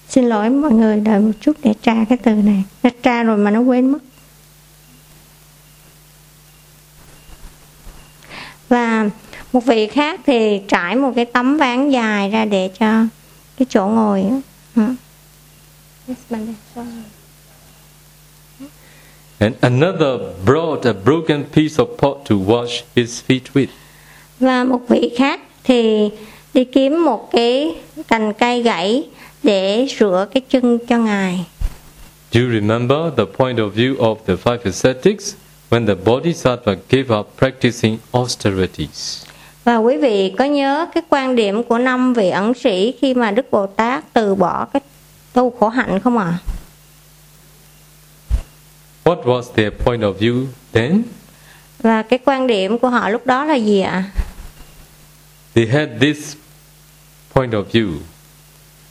Xin lỗi mọi người đợi một chút để tra cái từ này. Nó tra rồi mà nó quên mất. Và một vị khác thì trải một cái tấm ván dài ra để cho cái chỗ ngồi á. Ừ. Yes, Monday, sorry. and another brought a broken piece of pot to wash his feet with. Và một vị khác thì đi kiếm một cái cành cây gãy để rửa cái chân cho ngài. Do you remember the point of view of the five ascetics when the Bodhisattva gave up practicing austerities? Và quý vị có nhớ cái quan điểm của năm vị ẩn sĩ khi mà Đức Bồ Tát từ bỏ cái tu khổ hạnh không ạ? What was their point of view then? Và cái quan điểm của họ lúc đó là gì ạ? They had this point of view.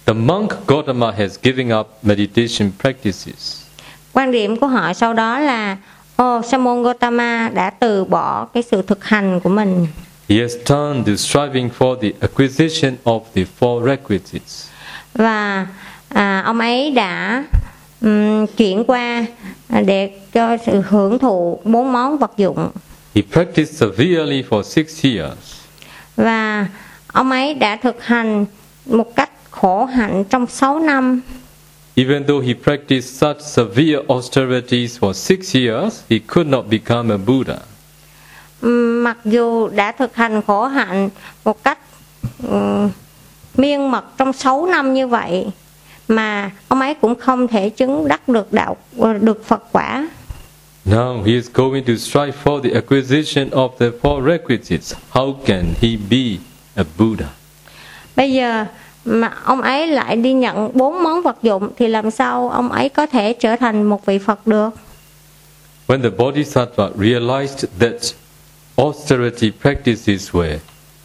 The monk Gautama has given up meditation practices. Quan điểm của họ sau đó là Ồ, Sa môn Gotama đã từ bỏ cái sự thực hành của mình He has turned to striving for the acquisition of the four requisites. và à, ông ấy đã ừm, chuyển qua để cho sự hưởng thụ bốn món vật dụng He practiced severely for six years. và ông ấy đã thực hành một cách khổ hạnh trong 6 năm Even though he practiced such severe austerities for six years, he could not become a Buddha. Mặc dù đã thực hành khổ hạnh một cách ừm, miên mật trong 6 năm như vậy mà ông ấy cũng không thể chứng đắc được đạo được Phật quả Now he is going to strive for the acquisition of the four requisites. How can he be a Buddha? bây giờ mà ông ấy lại đi nhận bốn món vật dụng thì làm sao ông ấy có thể trở thành một vị Phật được When the Bodhisattva realized that austerity practices were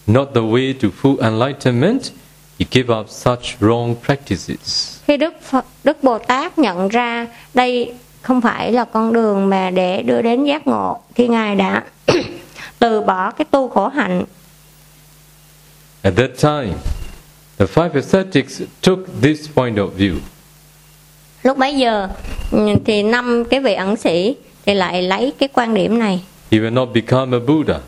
not the way to full enlightenment, he gave up such wrong practices. khi Đức Phật, Đức Bồ Tát nhận ra đây không phải là con đường mà để đưa đến giác ngộ thì ngài đã từ bỏ cái tu khổ hạnh At that time, the five ascetics took this point of view. lúc bấy giờ thì năm cái vị ẩn sĩ thì lại lấy cái quan điểm này He will not become a Buddha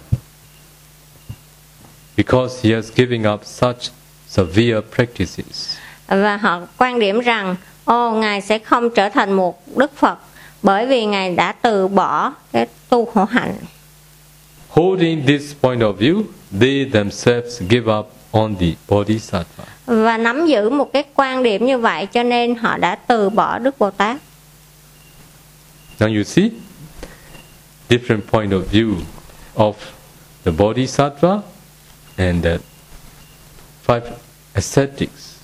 because he has given up such severe practices. và họ quan điểm rằng ô ngài sẽ không trở thành một đức phật bởi vì ngài đã từ bỏ cái tu khổ hạnh Holding this point of view, they themselves give up on the Bodhisattva. và nắm giữ một cái quan điểm như vậy cho nên họ đã từ bỏ đức bồ tát Now you see, different point of view of the Bodhisattva and the five ascetics.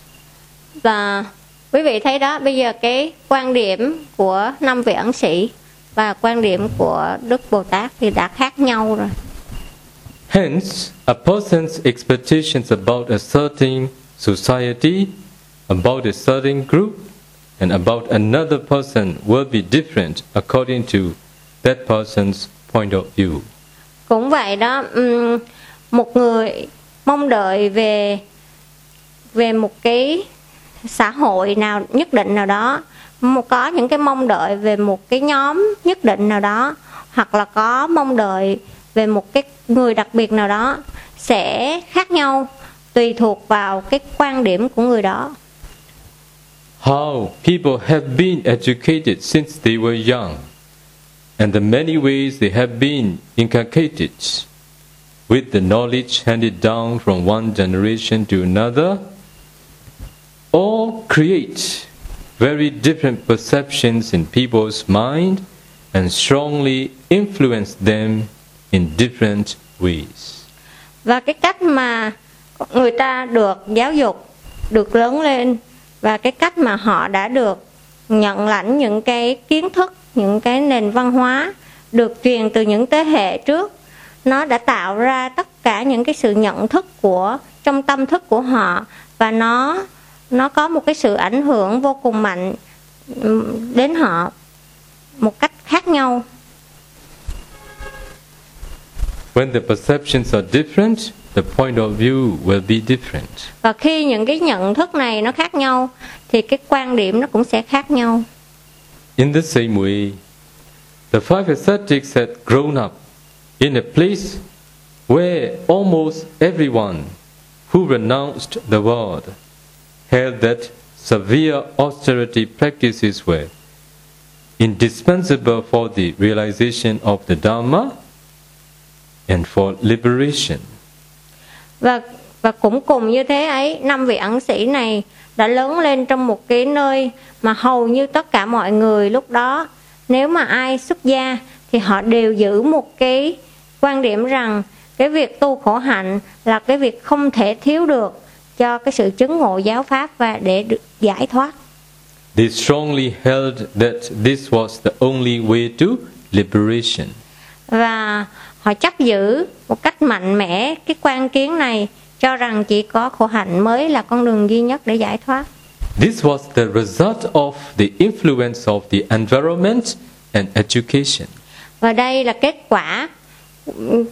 và quý vị thấy đó bây giờ cái quan điểm của năm vị ẩn sĩ và quan điểm của đức bồ tát thì đã khác nhau rồi Hence, a person's expectations about a certain society, about a certain group, and about another person will be different according to that person's point of view. cũng vậy đó ừm, một người mong đợi về về một cái xã hội nào nhất định nào đó một có những cái mong đợi về một cái nhóm nhất định nào đó hoặc là có mong đợi về một cái người đặc biệt nào đó sẽ khác nhau tùy thuộc vào cái quan điểm của người đó How people have been educated since they were young, and the many ways they have been inculcated with the knowledge handed down from one generation to another, all create very different perceptions in people's mind and strongly influence them in different ways. và cái cách mà người ta được giáo dục được lớn lên và cái cách mà họ đã được nhận lãnh những cái kiến thức những cái nền văn hóa được truyền từ những thế hệ trước. Nó đã tạo ra tất cả những cái sự nhận thức của trong tâm thức của họ và nó nó có một cái sự ảnh hưởng vô cùng mạnh đến họ một cách khác nhau. When the perceptions are different, the point of view will be different. và khi những cái nhận thức này nó khác nhau thì cái quan điểm nó cũng sẽ khác nhau In the same way, the five ascetics had grown up in a place where almost everyone who renounced the world held that severe austerity practices were indispensable for the realization of the Dharma and for liberation. và và cũng cùng như thế ấy năm vị ẩn sĩ này đã lớn lên trong một cái nơi mà hầu như tất cả mọi người lúc đó nếu mà ai xuất gia thì họ đều giữ một cái quan điểm rằng cái việc tu khổ hạnh là cái việc không thể thiếu được cho cái sự chứng ngộ giáo pháp và để được giải thoát They strongly held that this was the only way to liberation. và họ chấp giữ một cách mạnh mẽ cái quan kiến này cho rằng chỉ có khổ hạnh mới là con đường duy nhất để giải thoát This was the result of the influence of the environment and education. và đây là kết quả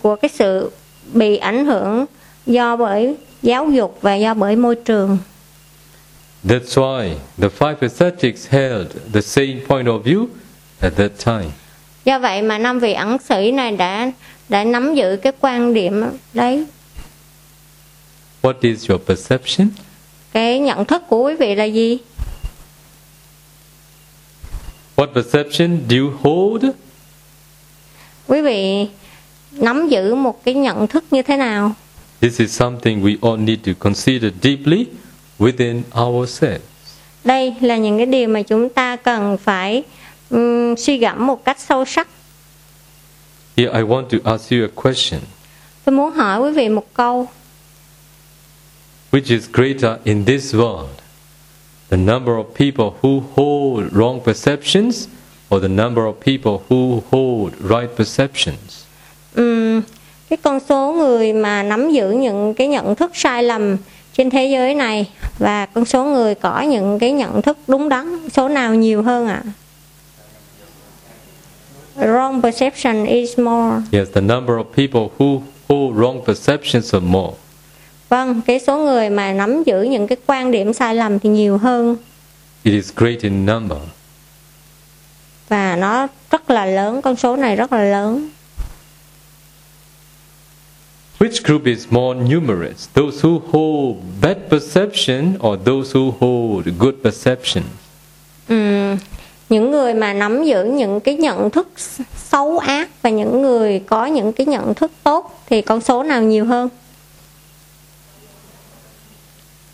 của cái sự bị ảnh hưởng do bởi giáo dục và do bởi môi trường That's why the five ascetics held the same point of view at that time. do vậy mà năm vị ẩn sĩ này đã đã nắm giữ cái quan điểm đấy What is your perception? cái nhận thức của quý vị là gì What perception do you hold? quý vị nắm giữ một cái nhận thức như thế nào This is something we all need to consider deeply within ourselves. đây là những cái điều mà chúng ta cần phải ừm, suy gẫm một cách sâu sắc Here I want to ask you a question. tôi muốn hỏi quý vị một câu Which is greater in this world? The number of people who hold wrong perceptions or the number of people who hold right perceptions? Ừm, cái con số người mà nắm giữ những cái nhận thức sai lầm trên thế giới này và con số người có những cái nhận thức đúng đắn số nào nhiều hơn ạ wrong perception is more Yes, the number of people who hold wrong perceptions are more. Vâng cái số người mà nắm giữ những cái quan điểm sai lầm thì nhiều hơn It is great in number. và nó rất là lớn con số này rất là lớn Which group is more numerous? Those who hold bad perception or those who hold good perception? Ừm, những người mà nắm giữ những cái nhận thức xấu ác và những người có những cái nhận thức tốt thì con số nào nhiều hơn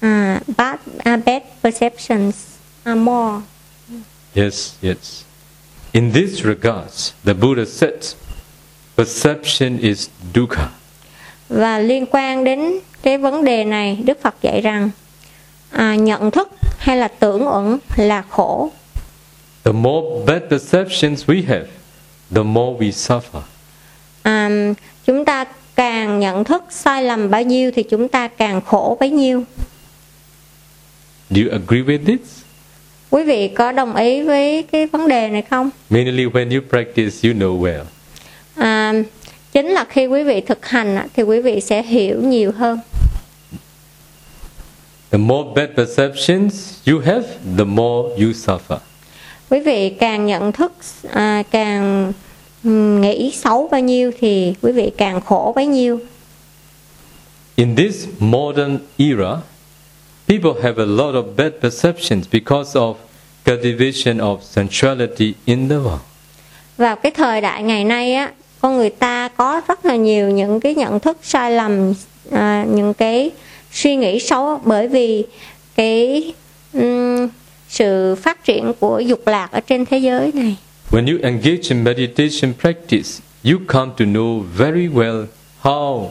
à, bad, à, bad perceptions are more Yes, yes. In this regards, the Buddha said, perception is dukkha. và liên quan đến cái vấn đề này Đức Phật dạy rằng à, nhận thức hay là tưởng uẩn là khổ The more bad perceptions we have, the more we suffer. à, chúng ta càng nhận thức sai lầm bao nhiêu thì chúng ta càng khổ bấy nhiêu Do you agree with this? quý vị có đồng ý với cái vấn đề này không Mainly when you practice, you know well. à, chính là khi quý vị thực hành á, thì quý vị sẽ hiểu nhiều hơn The more bad perceptions you have, the more you suffer. quý vị càng nhận thức à, càng nghĩ xấu bao nhiêu thì quý vị càng khổ bấy nhiêu In this modern era, people have a lot of bad perceptions because of cultivation of sensuality in the world. vào cái thời đại ngày nay á con người ta có rất là nhiều những cái nhận thức sai lầm à, những cái suy nghĩ xấu bởi vì cái ừm, sự phát triển của dục lạc ở trên thế giới này When you engage in meditation practice, you come to know very well how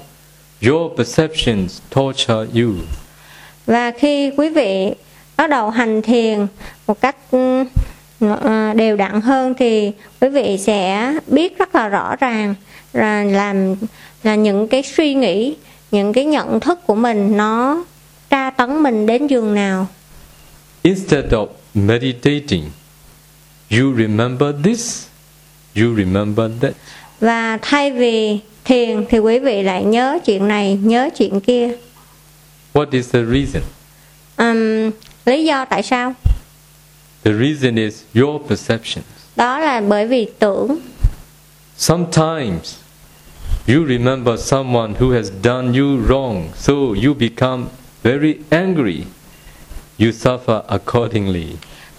your perceptions torture you. Và khi quý vị bắt đầu hành thiền một cách ừ, ờ, đều đặn hơn thì quý vị sẽ biết rất là rõ ràng là làm là những cái suy nghĩ những cái nhận thức của mình nó tra tấn mình đến giường nào Instead of meditating, you remember this, you remember that. và thay vì thiền thì quý vị lại nhớ chuyện này nhớ chuyện kia What is the reason? Ừm, lý do tại sao The reason is your perceptions. đó là bởi vì tưởng Sometimes you remember someone who has done you wrong, so you become very angry. You suffer accordingly.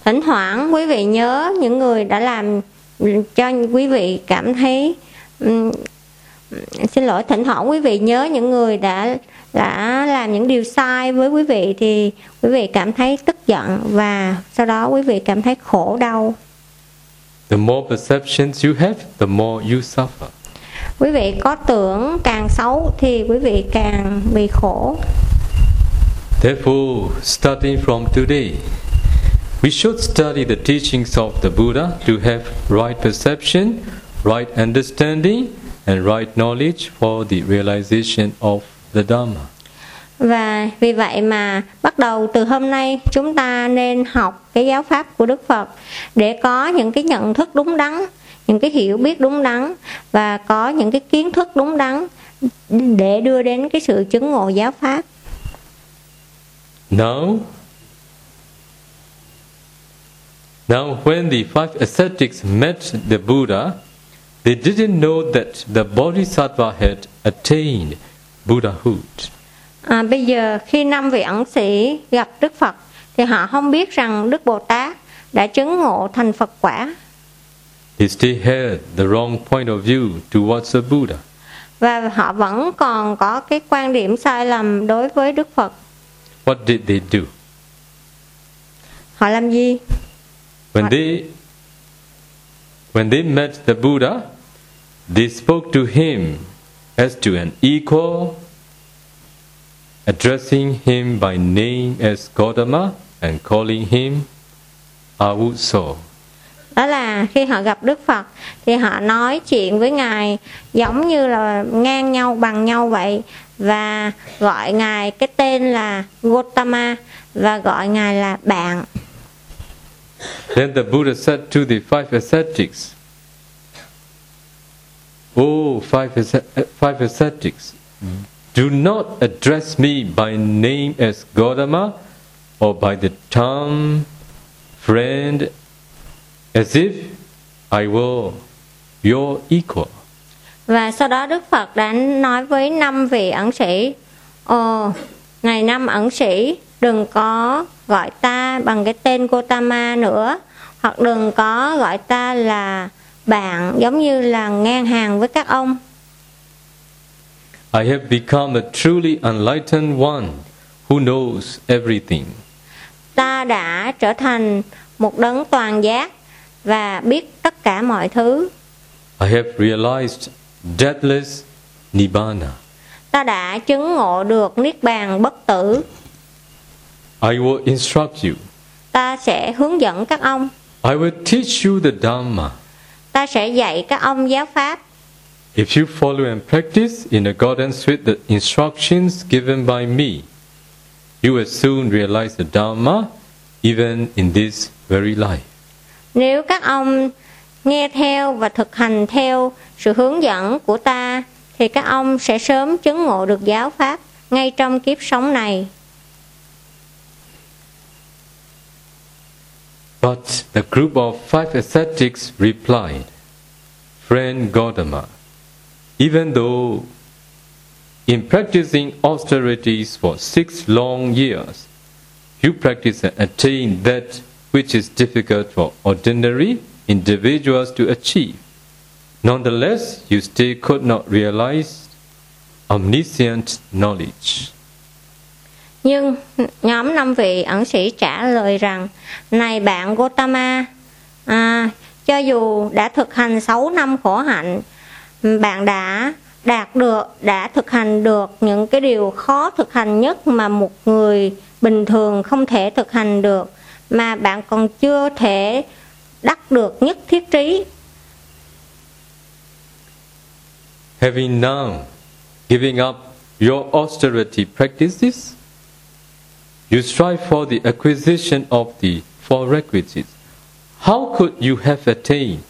thỉnh thoảng quý vị nhớ những người đã làm cho quý vị cảm thấy ừm, xin lỗi thỉnh thoảng quý vị nhớ những người đã đã làm những điều sai với quý vị thì quý vị cảm thấy tức giận và sau đó quý vị cảm thấy khổ đau The more perceptions you have, the more you suffer. quý vị có tưởng càng xấu thì quý vị càng bị khổ Therefore, starting from today, we should study the teachings of the Buddha to have right perception, right understanding, and right knowledge for the realization of the Dhamma. Và vì vậy mà bắt đầu từ hôm nay chúng ta nên học cái giáo pháp của Đức Phật để có những cái nhận thức đúng đắn, những cái hiểu biết đúng đắn và có những cái kiến thức đúng đắn để đưa đến cái sự chứng ngộ giáo pháp. Now, now when the five ascetics met the Buddha, they didn't know that the Bodhisattva had attained Buddhahood. À, bây giờ khi năm vị ẩn sĩ gặp Đức Phật thì họ không biết rằng Đức Bồ Tát đã chứng ngộ thành Phật quả They still had the wrong point of view towards the Buddha. và họ vẫn còn có cái quan điểm sai lầm đối với Đức Phật. What did they do? Họ làm gì? When What? they when they met the Buddha, they spoke to him as to an equal, addressing him by name as Gautama and calling him Avuso. đó là khi họ gặp Đức Phật thì họ nói chuyện với ngài giống như là ngang nhau bằng nhau vậy và gọi ngài cái tên là Gotama và gọi ngài là bạn Then the Buddha said to the five ascetics, Oh, eh, five, ascetics, do not address me by name as Gautama or by the term friend as if I were your equal. và sau đó Đức Phật đã nói với năm vị ẩn sĩ ồ ngày năm ẩn sĩ đừng có gọi ta bằng cái tên Gotama nữa hoặc đừng có gọi ta là bạn giống như là ngang hàng với các ông I have become a truly enlightened one who knows everything. ta đã trở thành một đấng toàn giác và biết tất cả mọi thứ I have realized deathless Nibbana. ta đã chứng ngộ được niết bàn bất tử I will instruct you. ta sẽ hướng dẫn các ông I will teach you the Dhamma. Ta sẽ dạy các ông giáo pháp If you follow and practice in accordance with the instructions given by me, you will soon realize the Dhamma even in this very life. nếu các ông nghe theo và thực hành theo sự hướng dẫn của ta thì các ông sẽ sớm chứng ngộ được giáo pháp ngay trong kiếp sống này But the group of five ascetics replied, Friend Gautama, even though in practicing austerities for six long years, you practice and attain that which is difficult for ordinary individuals to achieve. Nonetheless, you still could not realize omniscient knowledge. Nhưng nhóm năm vị ẩn sĩ trả lời rằng Này bạn Gotama à, cho dù đã thực hành 6 năm khổ hạnh bạn đã đạt được đã thực hành được những cái điều khó thực hành nhất mà một người bình thường không thể thực hành được mà bạn còn chưa thể đắc được nhất thiết trí. Having now giving up your austerity practices, you strive for the acquisition of the four requisites. How could you have attained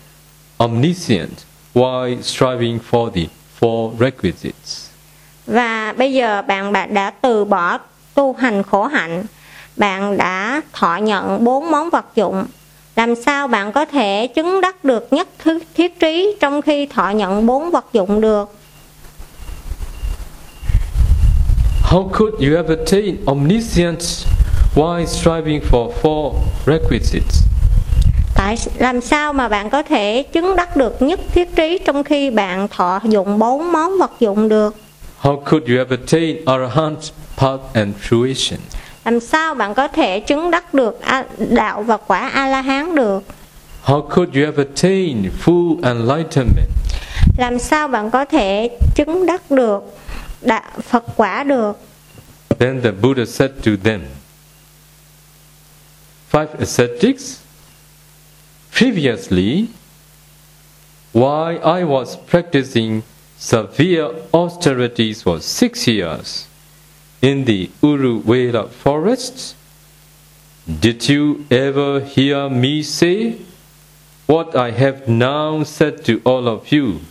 omniscient while striving for the four requisites? và bây giờ bạn bạn đã từ bỏ tu hành khổ hạnh bạn đã thọ nhận bốn món vật dụng làm sao bạn có thể chứng đắc được nhất thiết trí trong khi thọ nhận bốn vật dụng được How could you have attained omniscience while striving for four requisites? tại làm sao mà bạn có thể chứng đắc được nhất thiết trí trong khi bạn thọ dụng bốn món vật dụng được How could you have attained arahant path and fruition? làm sao bạn có thể chứng đắc được đạo và quả a la hán được How could you have attained full enlightenment? làm sao bạn có thể chứng đắc được đạo phật quả được Then the Buddha said to them, Five ascetics, previously, while I was practicing severe austerities for six years in the Uruvela forest, did you ever hear me say what I have now said to all of you?